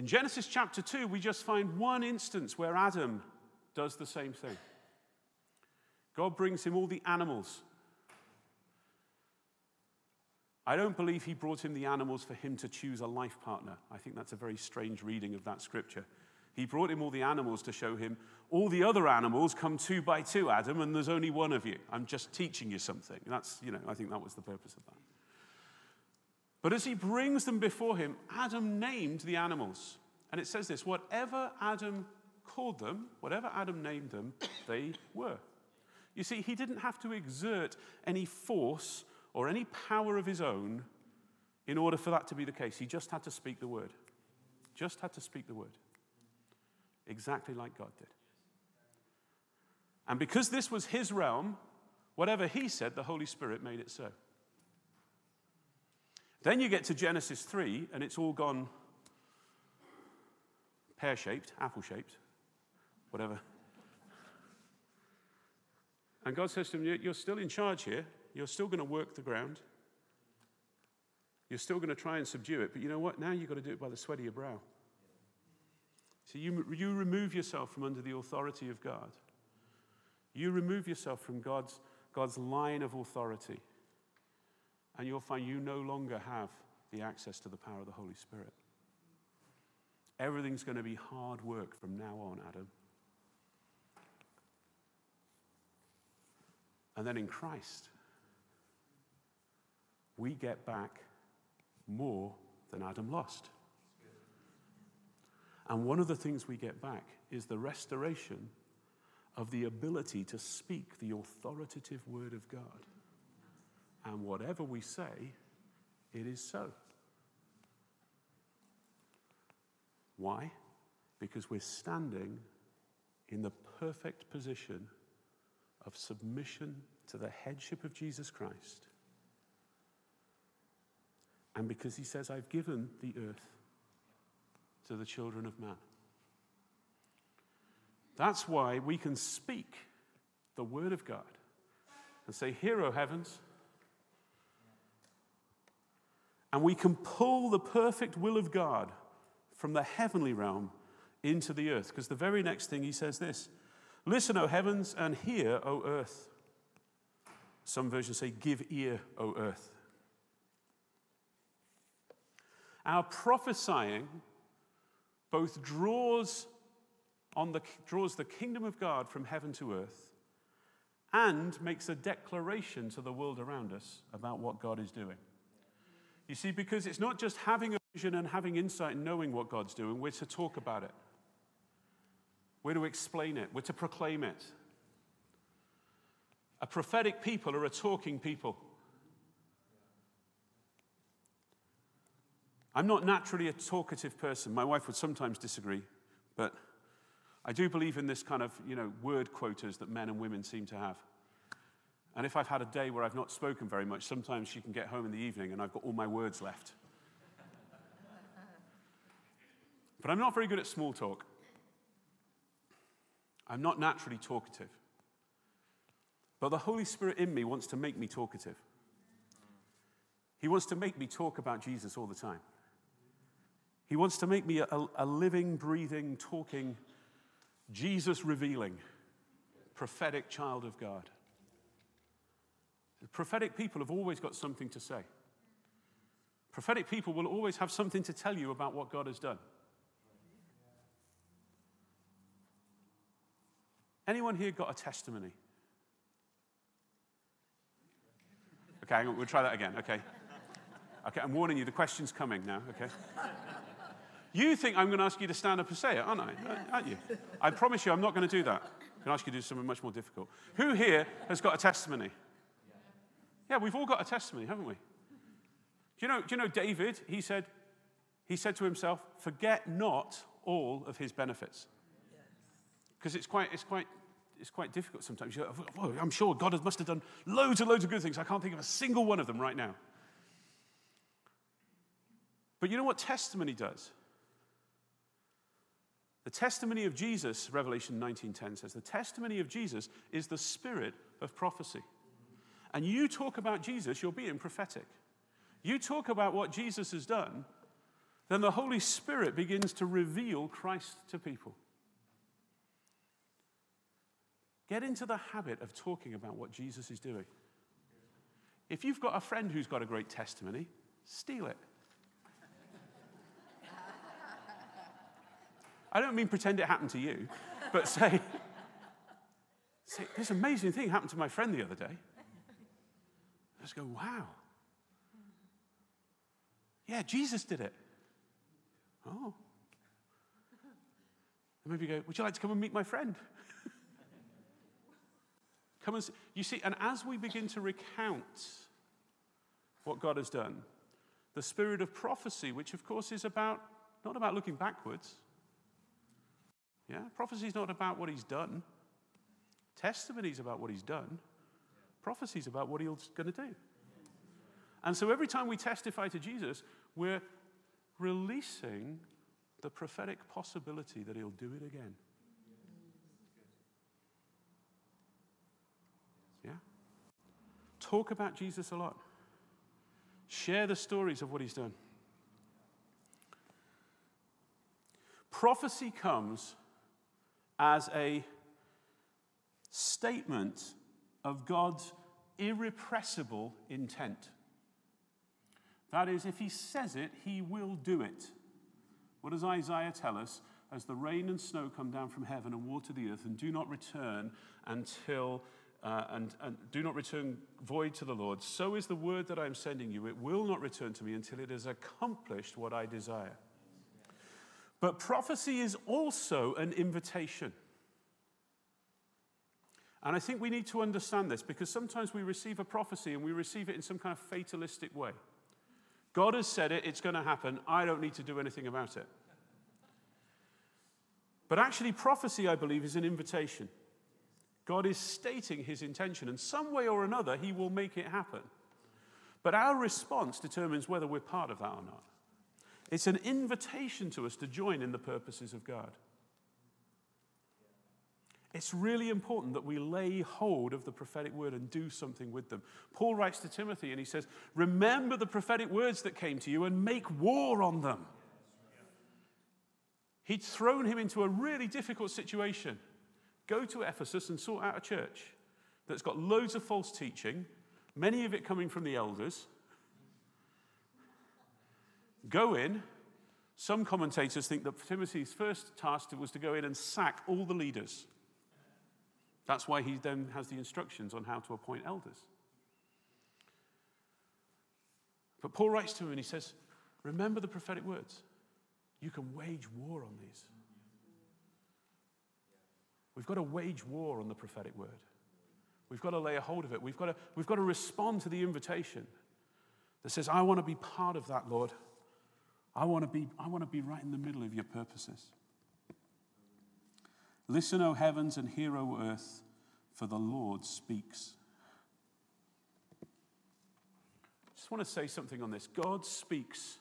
In Genesis chapter 2, we just find one instance where Adam does the same thing. God brings him all the animals. I don't believe he brought him the animals for him to choose a life partner. I think that's a very strange reading of that scripture. He brought him all the animals to show him all the other animals come two by two, Adam, and there's only one of you. I'm just teaching you something. That's, you know, I think that was the purpose of that. But as he brings them before him, Adam named the animals. And it says this whatever Adam called them, whatever Adam named them, they were. You see, he didn't have to exert any force or any power of his own in order for that to be the case. He just had to speak the word. Just had to speak the word. Exactly like God did. And because this was his realm, whatever he said, the Holy Spirit made it so. Then you get to Genesis 3, and it's all gone pear shaped, apple shaped, whatever. And God says to him, You're still in charge here. You're still going to work the ground. You're still going to try and subdue it. But you know what? Now you've got to do it by the sweat of your brow. So you, you remove yourself from under the authority of God. You remove yourself from God's, God's line of authority. And you'll find you no longer have the access to the power of the Holy Spirit. Everything's going to be hard work from now on, Adam. And then in Christ, we get back more than Adam lost. And one of the things we get back is the restoration of the ability to speak the authoritative word of God. And whatever we say, it is so. Why? Because we're standing in the perfect position of submission to the headship of Jesus Christ. And because he says, I've given the earth to the children of man. That's why we can speak the word of God and say, Hear, O heavens. And we can pull the perfect will of God from the heavenly realm into the earth. Because the very next thing he says this Listen, O heavens, and hear, O earth. Some versions say, Give ear, O earth. Our prophesying both draws, on the, draws the kingdom of God from heaven to earth and makes a declaration to the world around us about what God is doing. You see, because it's not just having a vision and having insight and knowing what God's doing, we're to talk about it. We're to explain it. We're to proclaim it. A prophetic people are a talking people. I'm not naturally a talkative person. My wife would sometimes disagree, but I do believe in this kind of, you know, word quotas that men and women seem to have. And if I've had a day where I've not spoken very much, sometimes she can get home in the evening and I've got all my words left. but I'm not very good at small talk. I'm not naturally talkative. But the Holy Spirit in me wants to make me talkative. He wants to make me talk about Jesus all the time. He wants to make me a, a living, breathing, talking, Jesus revealing, prophetic child of God. Prophetic people have always got something to say. Prophetic people will always have something to tell you about what God has done. Anyone here got a testimony? Okay, we'll try that again. Okay. Okay, I'm warning you, the question's coming now, okay? You think I'm going to ask you to stand up and say it, aren't I? Aren't you? I promise you, I'm not going to do that. I'm going to ask you to do something much more difficult. Who here has got a testimony? Yeah, we've all got a testimony, haven't we? Do you know, do you know David? He said, he said to himself, forget not all of his benefits. Because it's quite, it's, quite, it's quite difficult sometimes. I'm sure God must have done loads and loads of good things. I can't think of a single one of them right now. But you know what testimony does? The testimony of Jesus, Revelation 19:10 says, the testimony of Jesus is the spirit of prophecy. And you talk about Jesus, you're being prophetic. You talk about what Jesus has done, then the Holy Spirit begins to reveal Christ to people. Get into the habit of talking about what Jesus is doing. If you've got a friend who's got a great testimony, steal it. I don't mean pretend it happened to you, but say, say this amazing thing happened to my friend the other day. Just go, wow. Yeah, Jesus did it. Oh. And maybe you go, Would you like to come and meet my friend? *laughs* come and see. You see, and as we begin to recount what God has done, the spirit of prophecy, which of course is about not about looking backwards. Yeah, prophecy is not about what he's done. Testimony is about what he's done. Prophecy is about what he's going to do. And so every time we testify to Jesus, we're releasing the prophetic possibility that he'll do it again. Yeah? Talk about Jesus a lot. Share the stories of what he's done. Prophecy comes as a statement of God's irrepressible intent. That is, if he says it, he will do it. What does Isaiah tell us? As the rain and snow come down from heaven and water the earth and do not return until uh, and, and do not return void to the Lord, so is the word that I am sending you. It will not return to me until it has accomplished what I desire. But prophecy is also an invitation. And I think we need to understand this because sometimes we receive a prophecy and we receive it in some kind of fatalistic way. God has said it, it's going to happen. I don't need to do anything about it. But actually, prophecy, I believe, is an invitation. God is stating his intention, and some way or another, he will make it happen. But our response determines whether we're part of that or not. It's an invitation to us to join in the purposes of God. It's really important that we lay hold of the prophetic word and do something with them. Paul writes to Timothy and he says, Remember the prophetic words that came to you and make war on them. He'd thrown him into a really difficult situation. Go to Ephesus and sort out a church that's got loads of false teaching, many of it coming from the elders. Go in. Some commentators think that Timothy's first task was to go in and sack all the leaders. That's why he then has the instructions on how to appoint elders. But Paul writes to him and he says, Remember the prophetic words. You can wage war on these. We've got to wage war on the prophetic word. We've got to lay a hold of it. We've got to, we've got to respond to the invitation that says, I want to be part of that, Lord. I want to be, I want to be right in the middle of your purposes. Listen, O heavens, and hear, O earth, for the Lord speaks. I just want to say something on this. God speaks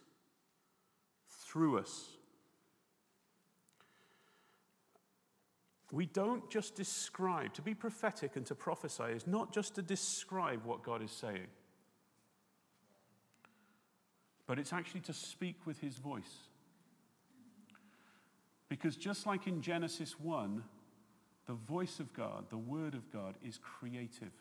through us. We don't just describe, to be prophetic and to prophesy is not just to describe what God is saying, but it's actually to speak with his voice. Because just like in Genesis 1, the voice of God, the word of God, is creative.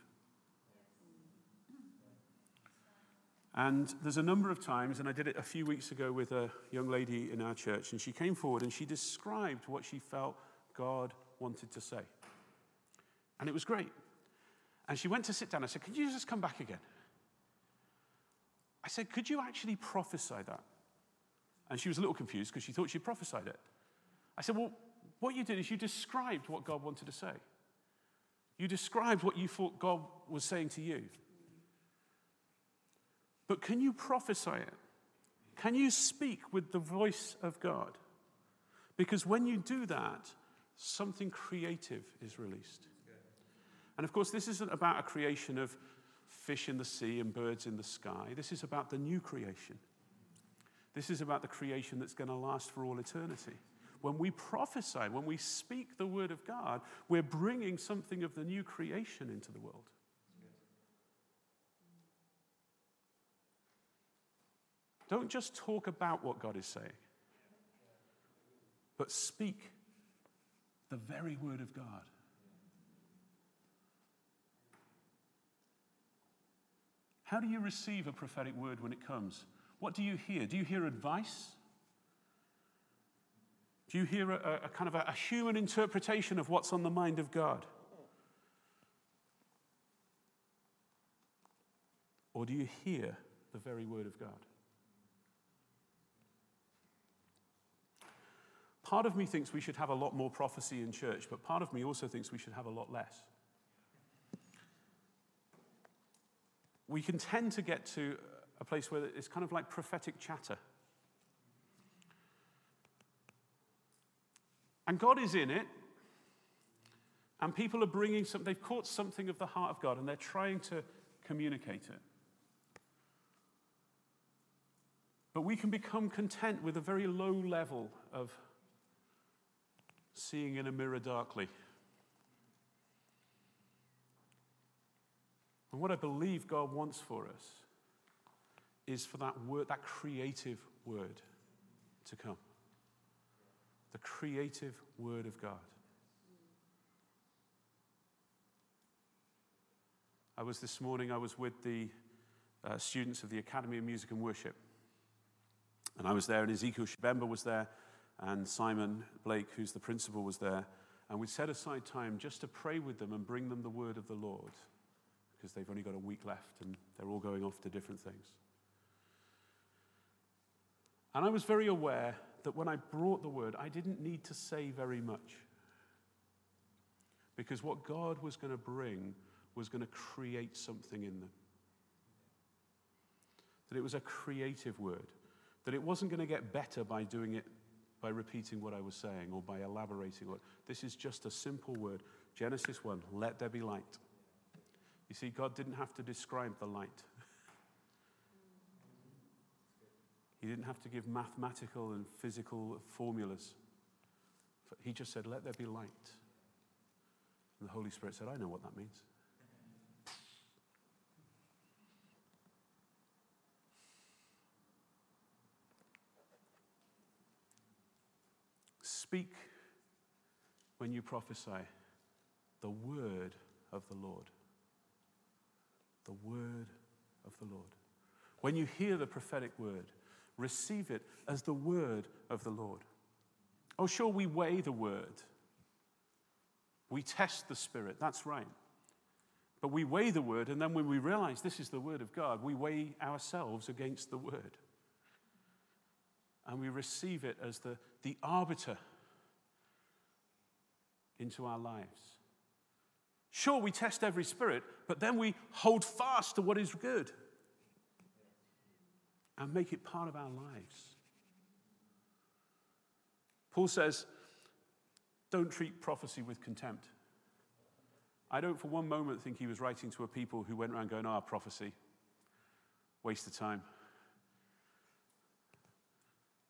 And there's a number of times, and I did it a few weeks ago with a young lady in our church, and she came forward and she described what she felt God wanted to say. And it was great. And she went to sit down. I said, Could you just come back again? I said, Could you actually prophesy that? And she was a little confused because she thought she prophesied it. I said, Well, what you did is you described what God wanted to say. You described what you thought God was saying to you. But can you prophesy it? Can you speak with the voice of God? Because when you do that, something creative is released. And of course, this isn't about a creation of fish in the sea and birds in the sky. This is about the new creation. This is about the creation that's going to last for all eternity. When we prophesy, when we speak the word of God, we're bringing something of the new creation into the world. Don't just talk about what God is saying, but speak the very word of God. How do you receive a prophetic word when it comes? What do you hear? Do you hear advice? Do you hear a, a kind of a, a human interpretation of what's on the mind of God? Or do you hear the very word of God? Part of me thinks we should have a lot more prophecy in church, but part of me also thinks we should have a lot less. We can tend to get to a place where it's kind of like prophetic chatter. And God is in it, and people are bringing something, they've caught something of the heart of God, and they're trying to communicate it. But we can become content with a very low level of seeing in a mirror darkly. And what I believe God wants for us is for that word, that creative word to come. The creative word of God. I was this morning, I was with the uh, students of the Academy of Music and Worship. And I was there, and Ezekiel Shabemba was there, and Simon Blake, who's the principal, was there. And we set aside time just to pray with them and bring them the word of the Lord because they've only got a week left and they're all going off to different things. And I was very aware that when I brought the word, I didn't need to say very much. Because what God was going to bring was going to create something in them. That it was a creative word. That it wasn't going to get better by doing it, by repeating what I was saying or by elaborating what. This is just a simple word. Genesis 1 let there be light. You see, God didn't have to describe the light. He didn't have to give mathematical and physical formulas. He just said, Let there be light. And the Holy Spirit said, I know what that means. Speak when you prophesy the word of the Lord. The word of the Lord. When you hear the prophetic word, receive it as the word of the Lord. Oh, sure, we weigh the word. We test the spirit, that's right. But we weigh the word, and then when we realize this is the word of God, we weigh ourselves against the word. And we receive it as the, the arbiter into our lives. Sure, we test every spirit, but then we hold fast to what is good and make it part of our lives. Paul says, don't treat prophecy with contempt. I don't for one moment think he was writing to a people who went around going, ah, oh, prophecy, waste of time.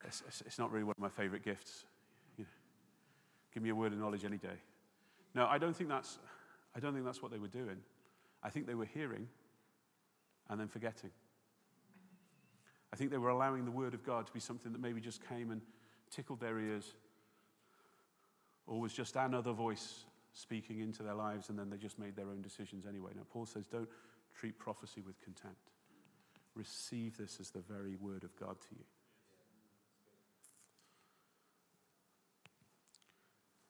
It's, it's, it's, not really one of my favorite gifts. You know, give me a word of knowledge any day. No, I don't think that's, I don't think that's what they were doing. I think they were hearing and then forgetting. I think they were allowing the Word of God to be something that maybe just came and tickled their ears or was just another voice speaking into their lives and then they just made their own decisions anyway. Now, Paul says, don't treat prophecy with contempt. Receive this as the very Word of God to you.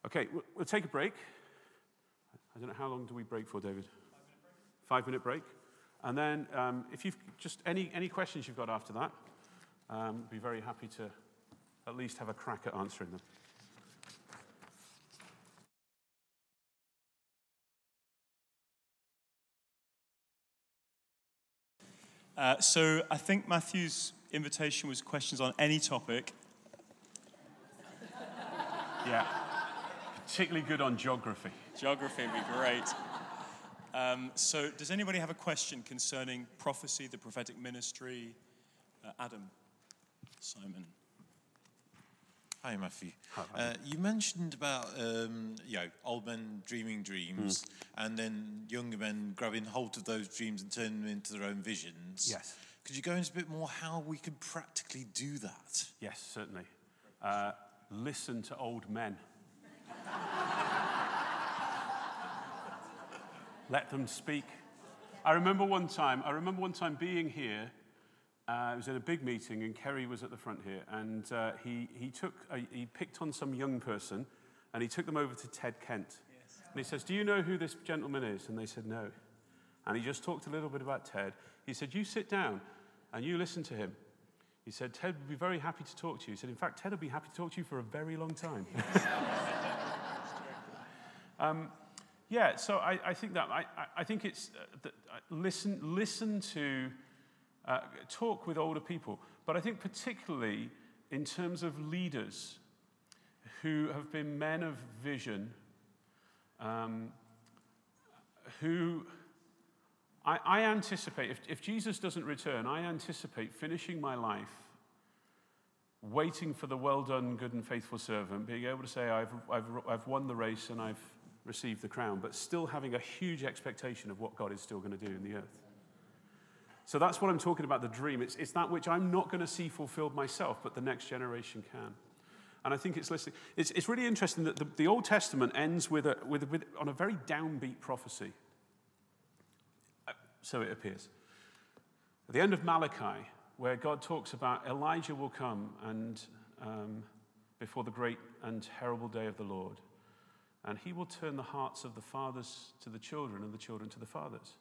Okay, we'll take a break. I don't know how long do we break for, David? Five minute break. And then, um, if you've just any, any questions you've got after that, um, be very happy to at least have a crack at answering them. Uh, so I think Matthew's invitation was questions on any topic. Yeah, particularly good on geography. Geography would be great. Um, so, does anybody have a question concerning prophecy, the prophetic ministry? Uh, Adam, Simon. Hi, Matthew. Hi, uh, you mentioned about um, you know old men dreaming dreams, mm. and then younger men grabbing hold of those dreams and turning them into their own visions. Yes. Could you go into a bit more how we could practically do that? Yes, certainly. Uh, listen to old men. *laughs* Let them speak. I remember one time, I remember one time being here. Uh, it was in a big meeting, and Kerry was at the front here, and uh, he, he, took, he picked on some young person, and he took them over to Ted Kent. Yes. And he says, Do you know who this gentleman is? And they said, No. And he just talked a little bit about Ted. He said, You sit down and you listen to him. He said, Ted would be very happy to talk to you. He said, in fact, Ted would be happy to talk to you for a very long time. *laughs* um, yeah, so I, I think that, I, I- think it's, uh, that, uh, listen, listen to, uh, talk with older people. But I think particularly in terms of leaders who have been men of vision, um, who I, I anticipate, if, if Jesus doesn't return, I anticipate finishing my life waiting for the well done, good and faithful servant, being able to say, I've, I've, I've won the race and I've received the crown, but still having a huge expectation of what God is still going to do in the earth. So that's what I'm talking about the dream. It's, it's that which I'm not going to see fulfilled myself, but the next generation can. And I think it's listening. It's, it's really interesting that the, the Old Testament ends with, a, with, with, on a very downbeat prophecy. Uh, So it appears. At the end of Malachi, where God talks about Elijah will come and um, before the great and terrible day of the Lord, and he will turn the hearts of the fathers to the children and the children to the fathers.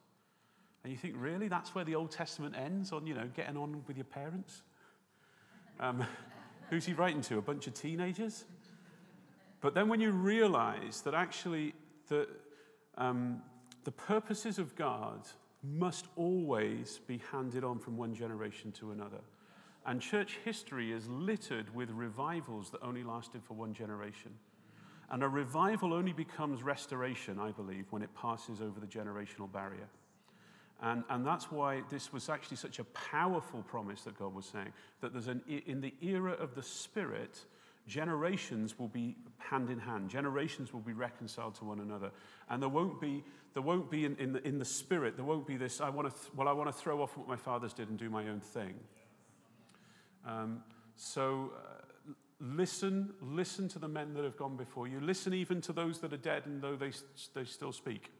And you think, really? That's where the Old Testament ends on, you know, getting on with your parents? Um, *laughs* who's he writing to? A bunch of teenagers? But then when you realize that actually the, um, the purposes of God must always be handed on from one generation to another. And church history is littered with revivals that only lasted for one generation. And a revival only becomes restoration, I believe, when it passes over the generational barrier. And, and that's why this was actually such a powerful promise that God was saying that there's an, in the era of the Spirit, generations will be hand in hand. Generations will be reconciled to one another. And there won't be, there won't be in, in, the, in the Spirit, there won't be this, I want to, th- well, I want to throw off what my fathers did and do my own thing. Um, so uh, listen, listen to the men that have gone before you. Listen even to those that are dead and though they, they still speak.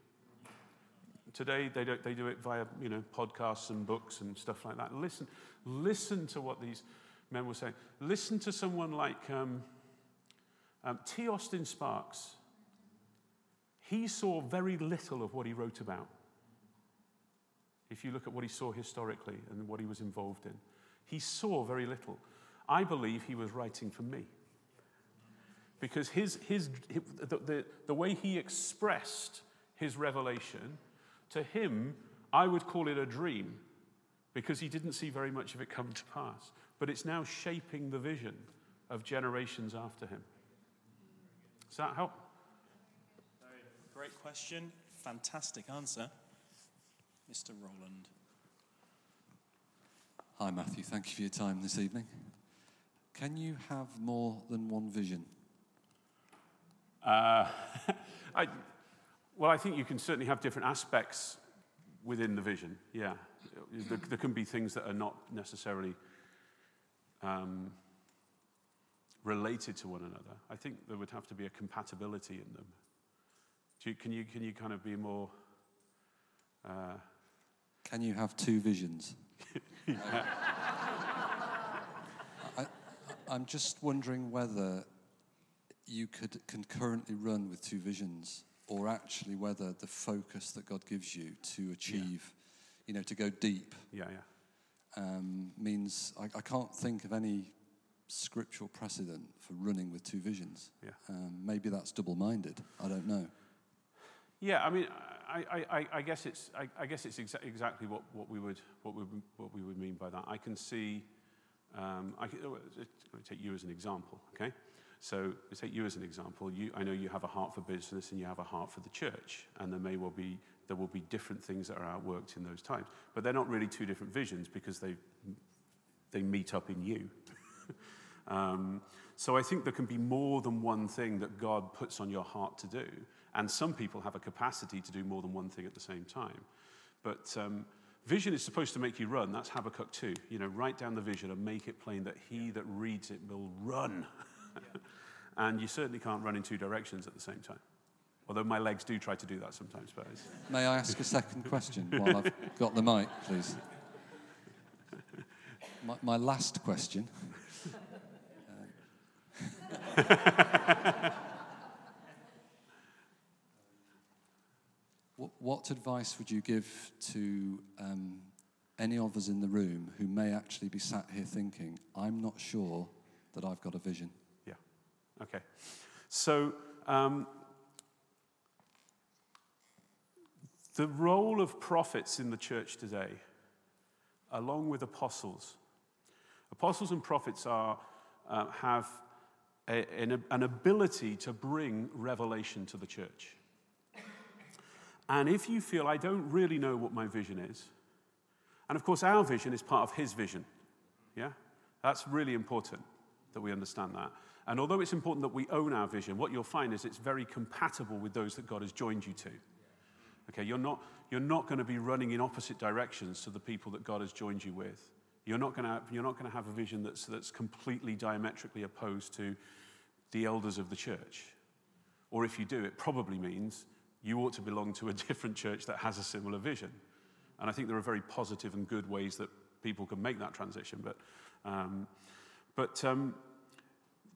Today, they, don't, they do it via you know, podcasts and books and stuff like that. Listen, listen to what these men were saying. Listen to someone like um, um, T. Austin Sparks. He saw very little of what he wrote about. If you look at what he saw historically and what he was involved in, he saw very little. I believe he was writing for me. Because his, his, the, the, the way he expressed his revelation, to him, I would call it a dream because he didn't see very much of it come to pass. But it's now shaping the vision of generations after him. Does that help? Great question. Fantastic answer. Mr. Roland. Hi, Matthew. Thank you for your time this evening. Can you have more than one vision? Uh, *laughs* I, well, I think you can certainly have different aspects within the vision. Yeah, there, there can be things that are not necessarily um, related to one another. I think there would have to be a compatibility in them. Do you, can you can you kind of be more? Uh, Can you have two visions? *laughs* *laughs* I'm just wondering whether you could concurrently run with two visions, or actually whether the focus that God gives you to achieve, you know, to go deep, yeah, yeah. um, means I, I can't think of any scriptural precedent for running with two visions. Yeah. Um, maybe that's double-minded. I don't know. Yeah, I mean, I, I, I, I guess it's, I, I guess it's exa- exactly what, what, we would, what, we, what we would mean by that. I can see, um, I can, oh, take you as an example, okay? So let's take you as an example. You, I know you have a heart for business and you have a heart for the church, and there may well be, there will be different things that are outworked in those times. But they're not really two different visions because they, they meet up in you. *laughs* Um, so I think there can be more than one thing that God puts on your heart to do. And some people have a capacity to do more than one thing at the same time. But um, vision is supposed to make you run. That's Habakkuk 2. You know, write down the vision and make it plain that he that reads it will run. *laughs* and you certainly can't run in two directions at the same time. Although my legs do try to do that sometimes, but it's, *laughs* May I ask a second question while I've got the mic, please? My, my last question. *laughs* What, advice would you give to um, any of us in the room who may actually be sat here thinking, I'm not sure that I've got a vision. Yeah. Okay. So, um, the role of prophets in the church today, along with apostles, apostles and prophets are, uh, have a, an, an ability to bring revelation to the church. And if you feel, I don't really know what my vision is, and of course, our vision is part of his vision, yeah? That's really important that we understand that. And although it's important that we own our vision, what you'll find is it's very compatible with those that God has joined you to. Okay, you're not, you're not going to be running in opposite directions to the people that God has joined you with. You're not going to, you're not going to have a vision that's, that's completely diametrically opposed to the elders of the church. Or if you do, it probably means you ought to belong to a *laughs* different church that has a similar vision. And I think there are very positive and good ways that people can make that transition. But, um, but um,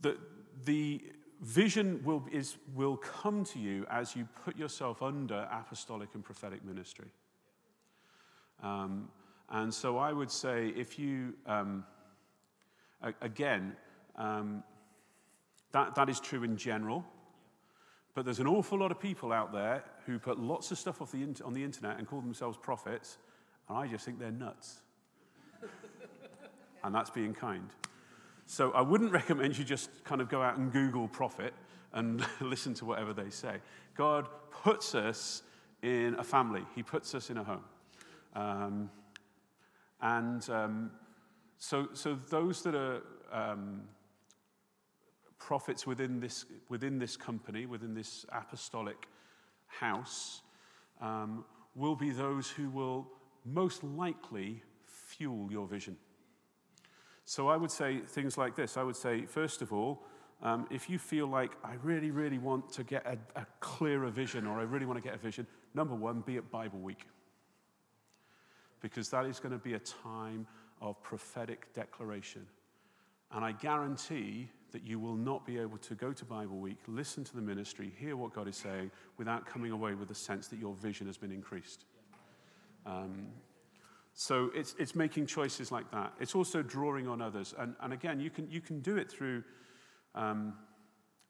the, the vision will, is, will come to you as you put yourself under apostolic and prophetic ministry. Um, and so I would say if you, um, again, um, that, that is true in general. But there's an awful lot of people out there who put lots of stuff the on the internet and call themselves prophets, and I just think they're nuts. *laughs* and that's being kind. So I wouldn't recommend you just kind of go out and Google prophet and *laughs* listen to whatever they say. God puts us in a family, He puts us in a home. Um, and um, so, so those that are um, prophets within this, within this company, within this apostolic house, um, will be those who will most likely fuel your vision. So I would say things like this. I would say, first of all, um, if you feel like I really, really want to get a, a clearer vision or I really want to get a vision, number one, be at Bible Week. Because that is going to be a time of prophetic declaration. And I guarantee that you will not be able to go to Bible Week, listen to the ministry, hear what God is saying, without coming away with the sense that your vision has been increased. Um, so it's, it's making choices like that. It's also drawing on others. And, and again, you can, you can do it through, um,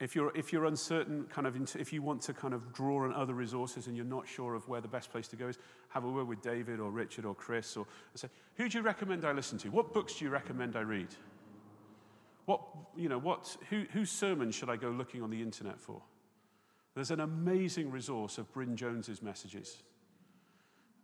if, you're, if you're uncertain, kind of, into, if you want to kind of draw on other resources and you're not sure of where the best place to go is, have a word with David or Richard or Chris or say, who do you recommend I listen to? What books do you recommend I read? What, you know, what, who, whose sermon should I go looking on the internet for? There's an amazing resource of Bryn Jones's messages.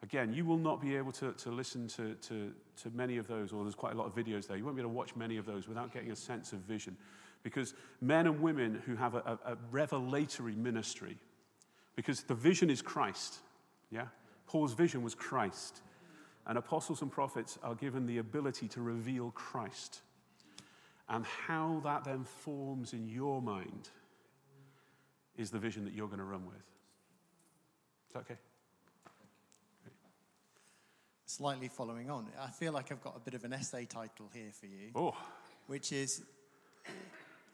Again, you will not be able to, to listen to, to, to many of those, or there's quite a lot of videos there. You won't be able to watch many of those without getting a sense of vision. Because men and women who have a, a, a revelatory ministry, because the vision is Christ, yeah? Paul's vision was Christ. And apostles and prophets are given the ability to reveal Christ. And how that then forms in your mind is the vision that you're going to run with. Is that okay? Slightly following on, I feel like I've got a bit of an essay title here for you, Oh, which is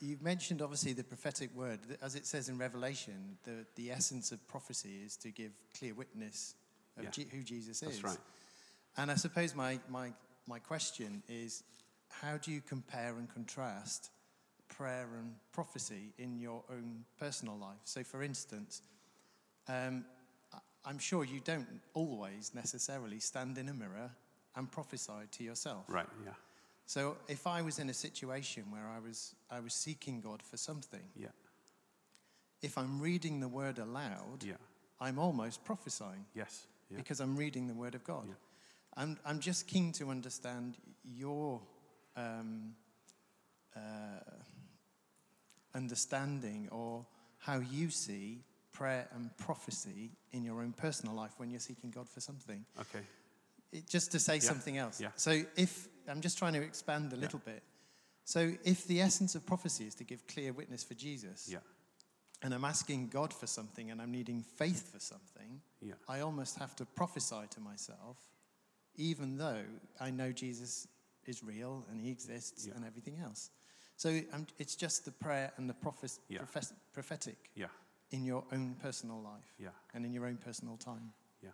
you've mentioned obviously the prophetic word. As it says in Revelation, the, the essence of prophecy is to give clear witness of Yeah. Je- who Jesus is. That's right. And I suppose my, my, my question is how do you compare and contrast prayer and prophecy in your own personal life? So, for instance, um, I'm sure you don't always necessarily stand in a mirror and prophesy to yourself. right, yeah, So, if I was in a situation where I was, I was seeking God for something, yeah, if I'm reading the word aloud, yeah, I'm almost prophesying yes, yeah, because I'm reading the Word of God. Yeah. I'm, I'm just keen to understand your um, uh, understanding or how you see prayer and prophecy in your own personal life when you're seeking God for something. okay, It, just to say Yeah. something else. Yeah. So, if I'm just trying to expand a little bit. So, if the essence of prophecy is to give clear witness for Jesus, yeah, and I'm asking God for something and I'm needing faith for something, yeah, I almost have to prophesy to myself, even though I know Jesus is real and he exists Yeah. and everything else. So um, it's just the prayer and the prophes- Yeah. prophes- prophetic yeah, in your own personal life yeah. and in your own personal time. Yeah.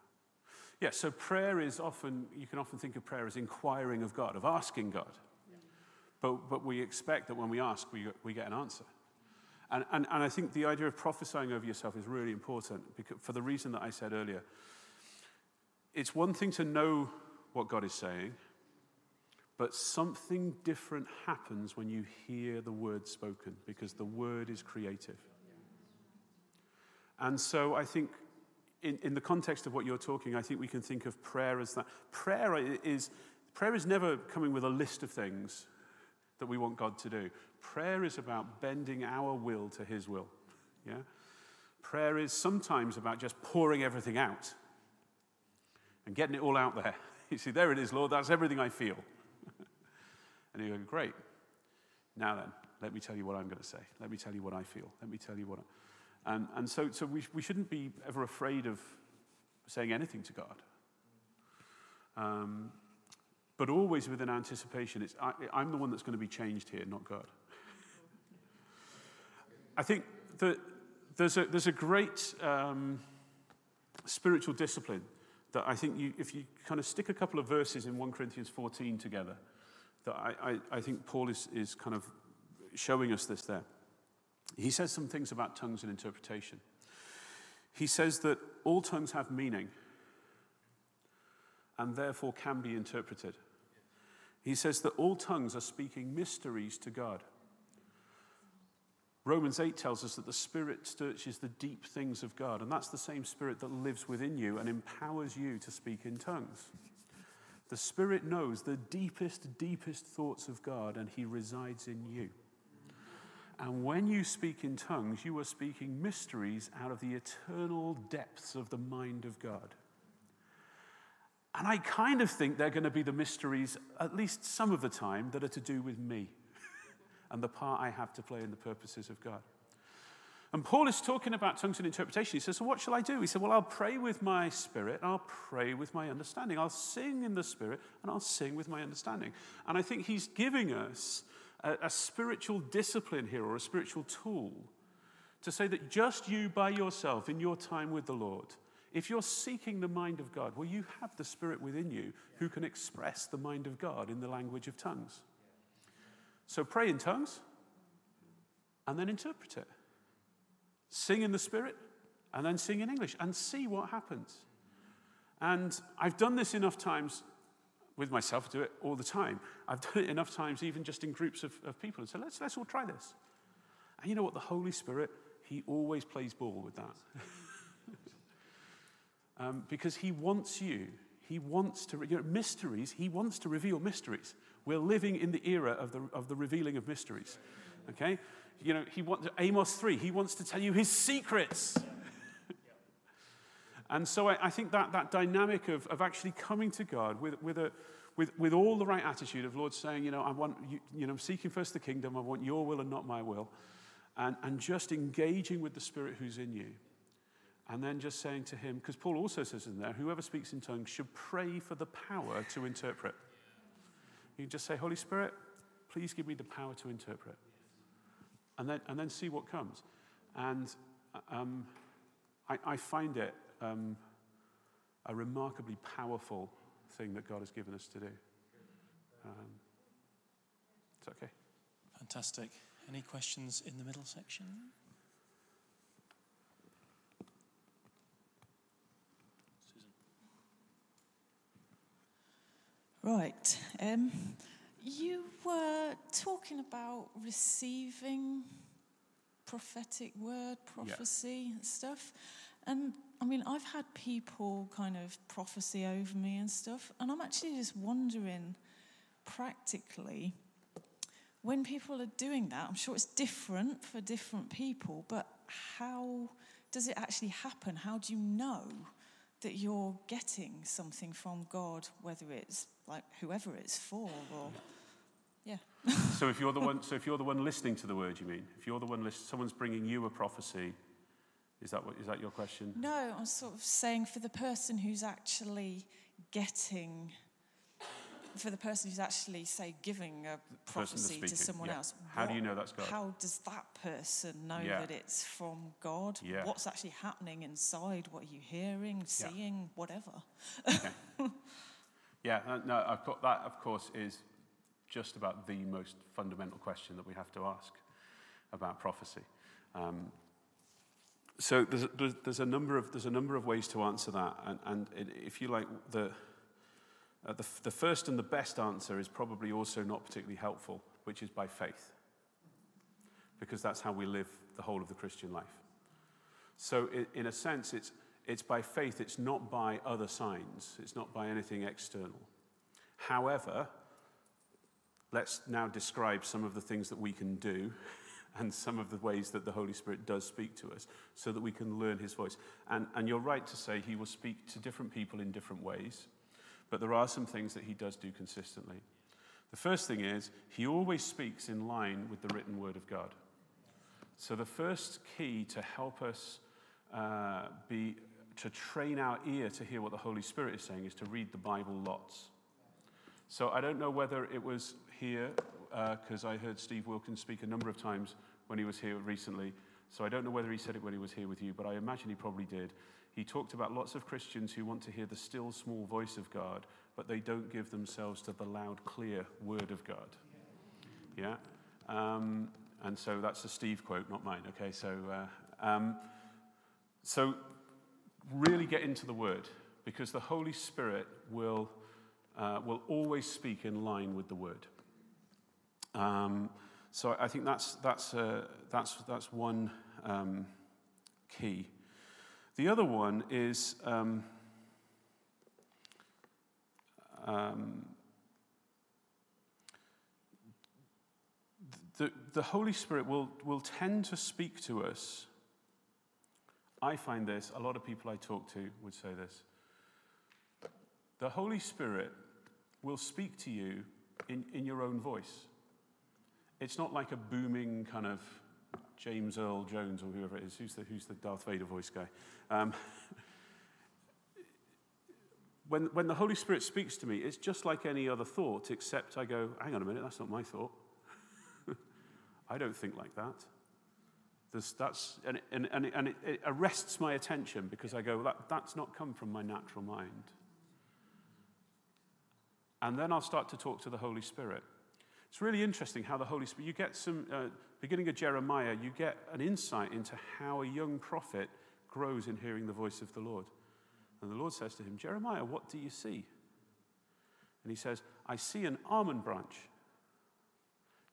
Yeah, so prayer is often, you can often think of prayer as inquiring of God, of asking God. But, but we expect that when we ask, we, we get an answer. And, and, and I think the idea of prophesying over yourself is really important because, for the reason that I said earlier. It's one thing to know what God is saying, but something different happens when you hear the word spoken because the word is creative. And so I think, in, in the context of what you're talking, I think we can think of prayer as that. Prayer is, prayer is never coming with a list of things that we want God to do. Prayer is about bending our will to His will. Yeah? Prayer is sometimes about just pouring everything out and getting it all out there. *laughs* You see, there it is, Lord, that's everything I feel. And you go, great. Now then, let me tell you what I'm going to say. Let me tell you what I feel. Let me tell you what I... And, and so, so we, we shouldn't be ever afraid of saying anything to God. Um, but always with an anticipation. It's, I, I'm the one that's going to be changed here, not God. I think that there's a, there's a great um, spiritual discipline that I think you, if you kind of stick a couple of verses in 1 Corinthians 14 together, that I, I, I think Paul is, is kind of showing us this there. He says some things about tongues and interpretation. He says that all tongues have meaning and therefore can be interpreted. He says that all tongues are speaking mysteries to God. Romans 8 tells us that the Spirit searches the deep things of God, and that's the same Spirit that lives within you and empowers you to speak in tongues. The Spirit knows the deepest, deepest thoughts of God, and He resides in you. And when you speak in tongues, you are speaking mysteries out of the eternal depths of the mind of God. And I kind of think they're going to be the mysteries, at least some of the time, that are to do with me *laughs* and the part I have to play in the purposes of God. And Paul is talking about tongues and interpretation. He says, So what shall I do? He said, Well, I'll pray with my spirit, I'll pray with my understanding. I'll sing in the spirit, and I'll sing with my understanding. And I think he's giving us a, a spiritual discipline here, or a spiritual tool, to say that just you by yourself, in your time with the Lord, if you're seeking the mind of God, well, you have the Spirit within you who can express the mind of God in the language of tongues. So pray in tongues and then interpret it. Sing in the Spirit and then sing in English and see what happens. And I've done this enough times with myself, I do it all the time. I've *laughs* done it enough times, even just in groups of, of people, and so let's, let's all try this. And you know what? The Holy Spirit, He always plays ball with that. *laughs* um, because He wants you, He wants to, you know, mysteries, He wants to reveal mysteries. We're living in the era of the, of the revealing of mysteries. Okay? You know, he wants, Amos 3, he wants to tell you his secrets. *laughs* and so I, I, think that, that dynamic of, of actually coming to God with, with, a, with, with all the right attitude of Lord saying, you know, I want, you, you know, seeking first the kingdom, I want your will and not my will. And, and just engaging with the Spirit who's in you. And then just saying to him, because Paul also says in there, whoever speaks in tongues should pray for the power to interpret. You just say, Holy Spirit, please give me the power to interpret. And then, and then see what comes. And um, I, I, find it um, a remarkably powerful thing that God has given us to do. Um, it's okay. Fantastic. Any questions in the middle section? Right. You were talking about receiving prophetic word, prophecy, yeah. and stuff. And I mean, I've had people kind of prophecy over me and stuff. And I'm actually just wondering, practically, when people are doing that, I'm sure it's different for different people, but how does it actually happen? How do you know that you're getting something from God, whether it's like whoever it's for or yeah. *laughs* so if you're the one, so if you're the one listening to the word, you mean? If you're the one listening, someone's bringing you a prophecy, is that what is that your question? No, I'm sort of saying for the person who's actually getting for the person who's actually, say, giving a prophecy to someone yeah. else, How do you know that's God? How does that person know Yeah. that it's from God? Yeah. What's actually happening inside? What are you hearing, seeing, whatever? *laughs* Yeah, uh, no, that, of course, is just about the most fundamental question that we have to ask about prophecy. Um, so there's, a- there's, a number of, there's a number of ways to answer that. And, and it, if you like, the, uh, the, the first and the best answer is probably also not particularly helpful, which is by faith. Because that's how we live the whole of the Christian life. So, i in a sense, it's, it's by faith, it's not by other signs, it's not by anything external. However, let's now describe some of the things that we can do *laughs* and some of the ways that the Holy Spirit does speak to us so that we can learn his voice. And, and you're right to say he will speak to different people in different ways, but there are some things that he does do consistently. The first thing is, he always speaks in line with the written word of God. So the first key to help us uh, be to train our ear to hear what the Holy Spirit is saying is to read the Bible lots. So I don't know whether it was here because I heard Steve Wilkins speak a number of times when he was here recently. So I don't know whether he said it when he was here with you, but I imagine he probably did. He talked about lots of Christians who want to hear the still small voice of God, but they don't give themselves to the loud, clear word of God. Yeah? Um, and so that's a Steve quote, not mine. Okay, so, uh, um, so really get into the word because the Holy Spirit will, uh, will always speak in line with the word. Um, so I think that's, that's, uh, that's, that's one um, key. The other one is um, um, the, the Holy Spirit will, will tend to speak to us. I find this, a lot of people I talk to would say this. The Holy Spirit will speak to you in, in your own voice. It's not like a booming kind of James Earl Jones or whoever it is. Who's the, who's the Darth Vader voice guy? Um, when, when the Holy Spirit speaks to me, it's just like any other thought, except I go, hang on a minute, that's not my thought. *laughs* I don't think like that. There's, that's, and and, and, it, and it, arrests my attention because I go, well, that, that's not come from my natural mind. And then I'll start to talk to the Holy Spirit. It's really interesting how the Holy Spirit, you get some, uh, beginning of Jeremiah, you get an insight into how a young prophet grows in hearing the voice of the Lord. And the Lord says to him, Jeremiah, what do you see? And he says, I see an almond branch.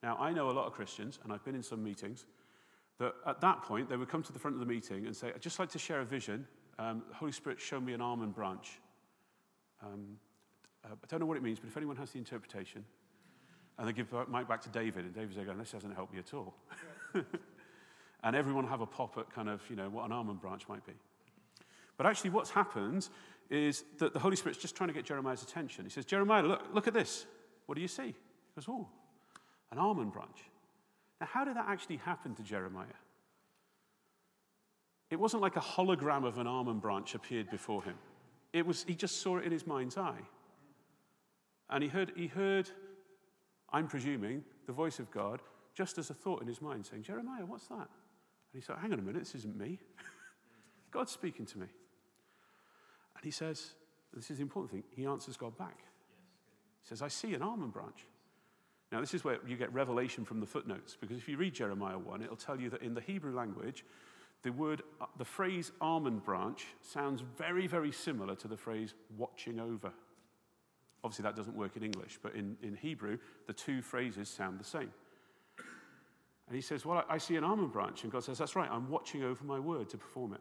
Now, I know a lot of Christians, and I've been in some meetings, that at that point they would come to the front of the meeting and say, I'd just like to share a vision. Um, the Holy Spirit showed me an almond branch. Um, uh, I don't know what it means, but if anyone has the interpretation, and they give mic back to David, and David's going, This hasn't helped me at all. *laughs* and everyone have a pop at kind of, you know, what an almond branch might be. But actually, what's happened is that the Holy Spirit's just trying to get Jeremiah's attention. He says, Jeremiah, look, look at this. What do you see? He goes, Oh, an almond branch. Now, how did that actually happen to Jeremiah? It wasn't like a hologram of an almond branch appeared before him. It was, he just saw it in his mind's eye. And he heard, he heard, I'm presuming, the voice of God just as a thought in his mind saying, Jeremiah, what's that? And he said, hang on a minute, this isn't me. *laughs* God's speaking to me. And he says, this is the important thing, he answers God back. He says, I see an almond branch. Now, this is where you get revelation from the footnotes, because if you read Jeremiah 1, it'll tell you that in the Hebrew language, the word, uh, the phrase almond branch sounds very, very similar to the phrase watching over. Obviously, that doesn't work in English, but in, in Hebrew, the two phrases sound the same. And he says, Well, I I see an almond branch. And God says, That's right, I'm watching over my word to perform it.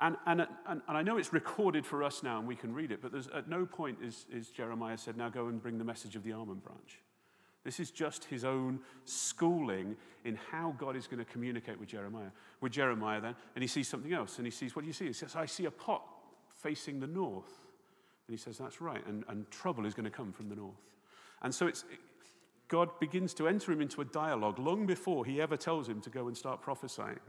And, and, and, and I know it's recorded for us now and we can read it, but there's, at no point is, is Jeremiah said, Now go and bring the message of the almond branch. This is just his own schooling in how God is going to communicate with Jeremiah. With Jeremiah, then, and he sees something else, and he sees, What do you see? He says, I see a pot facing the north. And he says, That's right, and, and trouble is going to come from the north. And so it's, God begins to enter him into a dialogue long before he ever tells him to go and start prophesying.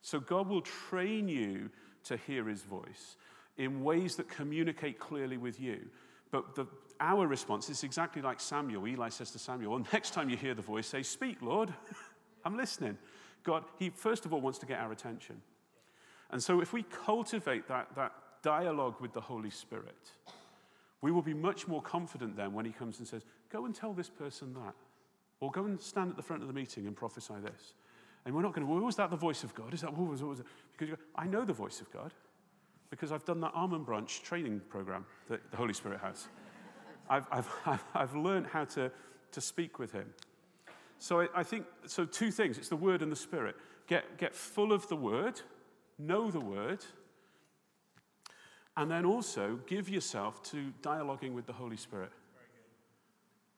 So God will train you to hear his voice in ways that communicate clearly with you. But the, our response is exactly like Samuel. Eli says to Samuel, well, next time you hear the voice, say, Speak, Lord. *laughs* I'm listening. God, He first of all wants to get our attention. And so if we cultivate that, that dialogue with the Holy Spirit, we will be much more confident then when He comes and says, Go and tell this person that. Or go and stand at the front of the meeting and prophesy this. And we're not going to, well, was that the voice of God? Is that what was, what was it? Because go, I know the voice of God because I've done that almond branch training program that the Holy Spirit has. I've, I've, I've learned how to, to speak with Him. So I, I think, so two things it's the Word and the Spirit. Get, get full of the Word, know the Word, and then also give yourself to dialoguing with the Holy Spirit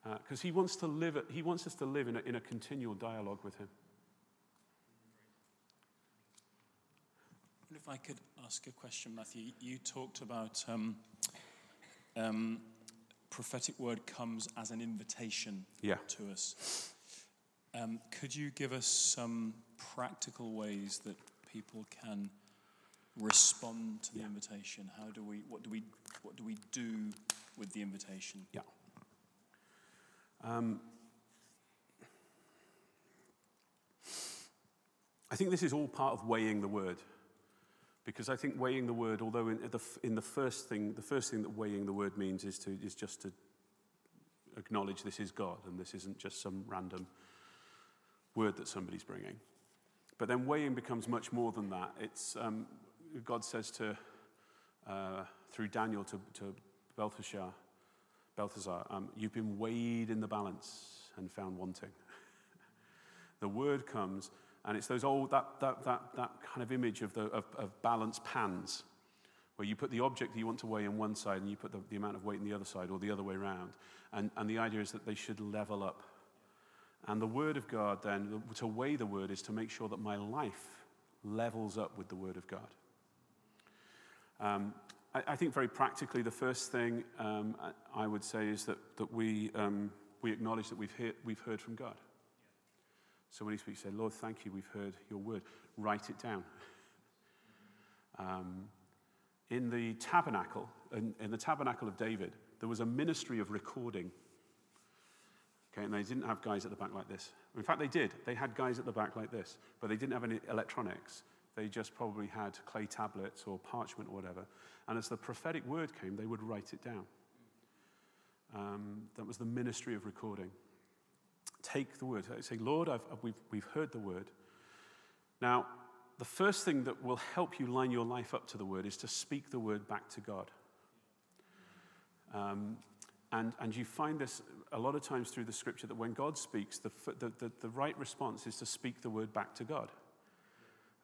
because uh, he wants to live. He wants us to live in a, in a continual dialogue with him. If I could ask a question, Matthew, you talked about um, um, prophetic word comes as an invitation yeah. to us. Um, could you give us some practical ways that people can respond to the yeah. invitation? How do we? What do we? What do we do with the invitation? Yeah. Um, I think this is all part of weighing the word. Because I think weighing the word, although in the, in the first thing, the first thing that weighing the word means is, to, is just to acknowledge this is God and this isn't just some random word that somebody's bringing. But then weighing becomes much more than that. It's, um, God says to, uh, through Daniel to, to Belteshazzar, Belteshazzar, um, you've been weighed in the balance and found wanting. *laughs* the word comes, and it's those old, that, that, that, that kind of image of, the, of, of balanced pans, where you put the object that you want to weigh in one side and you put the, the amount of weight in the other side, or the other way around. And, and the idea is that they should level up. And the Word of God, then, to weigh the Word is to make sure that my life levels up with the Word of God. Um, I, I, think very practically, the first thing um, I, I, would say is that, that we, um, we acknowledge that we've, hear, we've heard from God. So when he speaks, say, Lord, thank you, we've heard your word. Write it down. Um, in the tabernacle, in, in, the tabernacle of David, there was a ministry of recording. Okay, and they didn't have guys at the back like this. In fact, they did. They had guys at the back like this, but they didn't have any electronics. They just probably had clay tablets or parchment or whatever. And as the prophetic word came, they would write it down. Um, that was the ministry of recording. Take the word. Say, Lord, I've, we've, we've heard the word. Now, the first thing that will help you line your life up to the word is to speak the word back to God. Um, and, and you find this a lot of times through the scripture that when God speaks, the, the, the, the right response is to speak the word back to God.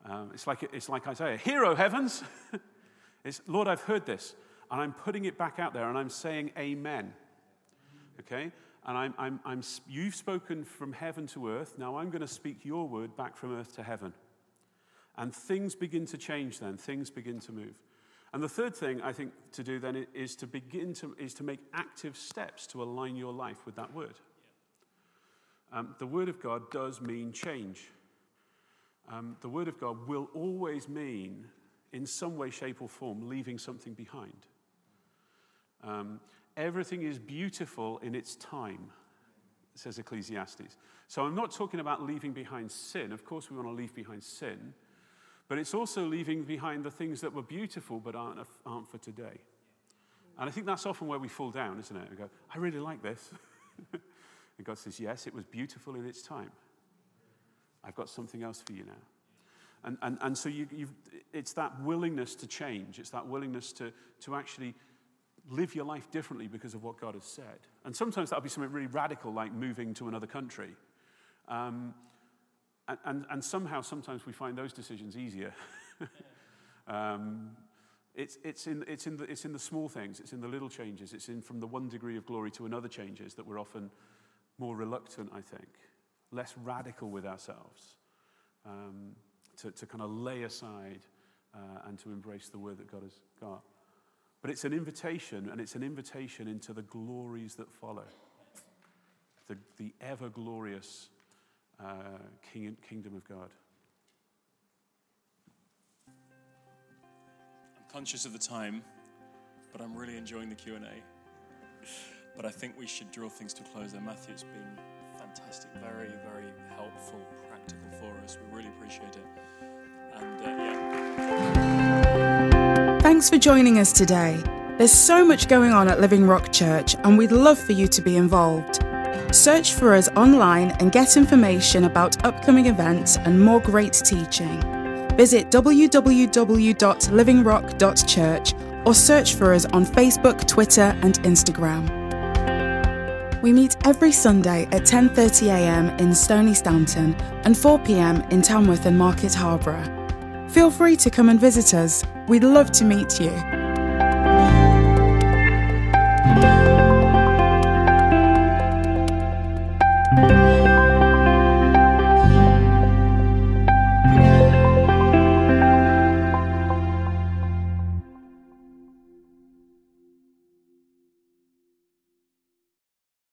Um, it's, like, it's like Isaiah, Hear, O heavens! *laughs* it's, Lord, I've heard this, and I'm putting it back out there, and I'm saying amen. Okay? And I'm, I'm, I'm, you've spoken from heaven to earth, now I'm going to speak your word back from earth to heaven. And things begin to change then, things begin to move. And the third thing I think to do then is to begin to, is to make active steps to align your life with that word. Um, the word of God does mean change um, the Word of God will always mean, in some way, shape, or form, leaving something behind. Um, everything is beautiful in its time, says Ecclesiastes. So I'm not talking about leaving behind sin. Of course, we want to leave behind sin. But it's also leaving behind the things that were beautiful but aren't, aren't for today. And I think that's often where we fall down, isn't it? We go, I really like this. *laughs* and God says, Yes, it was beautiful in its time. I've got something else for you now. And, and, and so you, it's that willingness to change, it's that willingness to, to actually live your life differently because of what God has said. And sometimes that'll be something really radical, like moving to another country. Um, and, and, and, somehow, sometimes we find those decisions easier. *laughs* um, it's, it's, in, it's, in the, it's in the small things, it's in the little changes, it's in from the one degree of glory to another changes that we're often more reluctant, I think less radical with ourselves, um, to, to kind of lay aside uh, and to embrace the word that God has got. But it's an invitation, and it's an invitation into the glories that follow. The, the ever glorious uh, king, kingdom of God. I'm conscious of the time, but I'm really enjoying the Q&A. but I think we should draw things to a close there. Matthew, it's been fantastic, very, very helpful, practical for us. We really appreciate it. And uh, yeah. Thanks for joining us today. There's so much going on at Living Rock Church, and we'd love for you to be involved. Search for us online and get information about upcoming events and more great teaching. Visit www.livingrock.church or search for us on Facebook, Twitter, and Instagram. We meet every Sunday at 10:30 a.m. in Stoney Stanton and 4 p.m. in Tamworth and Market Harborough. Feel free to come and visit us. We'd love to meet you.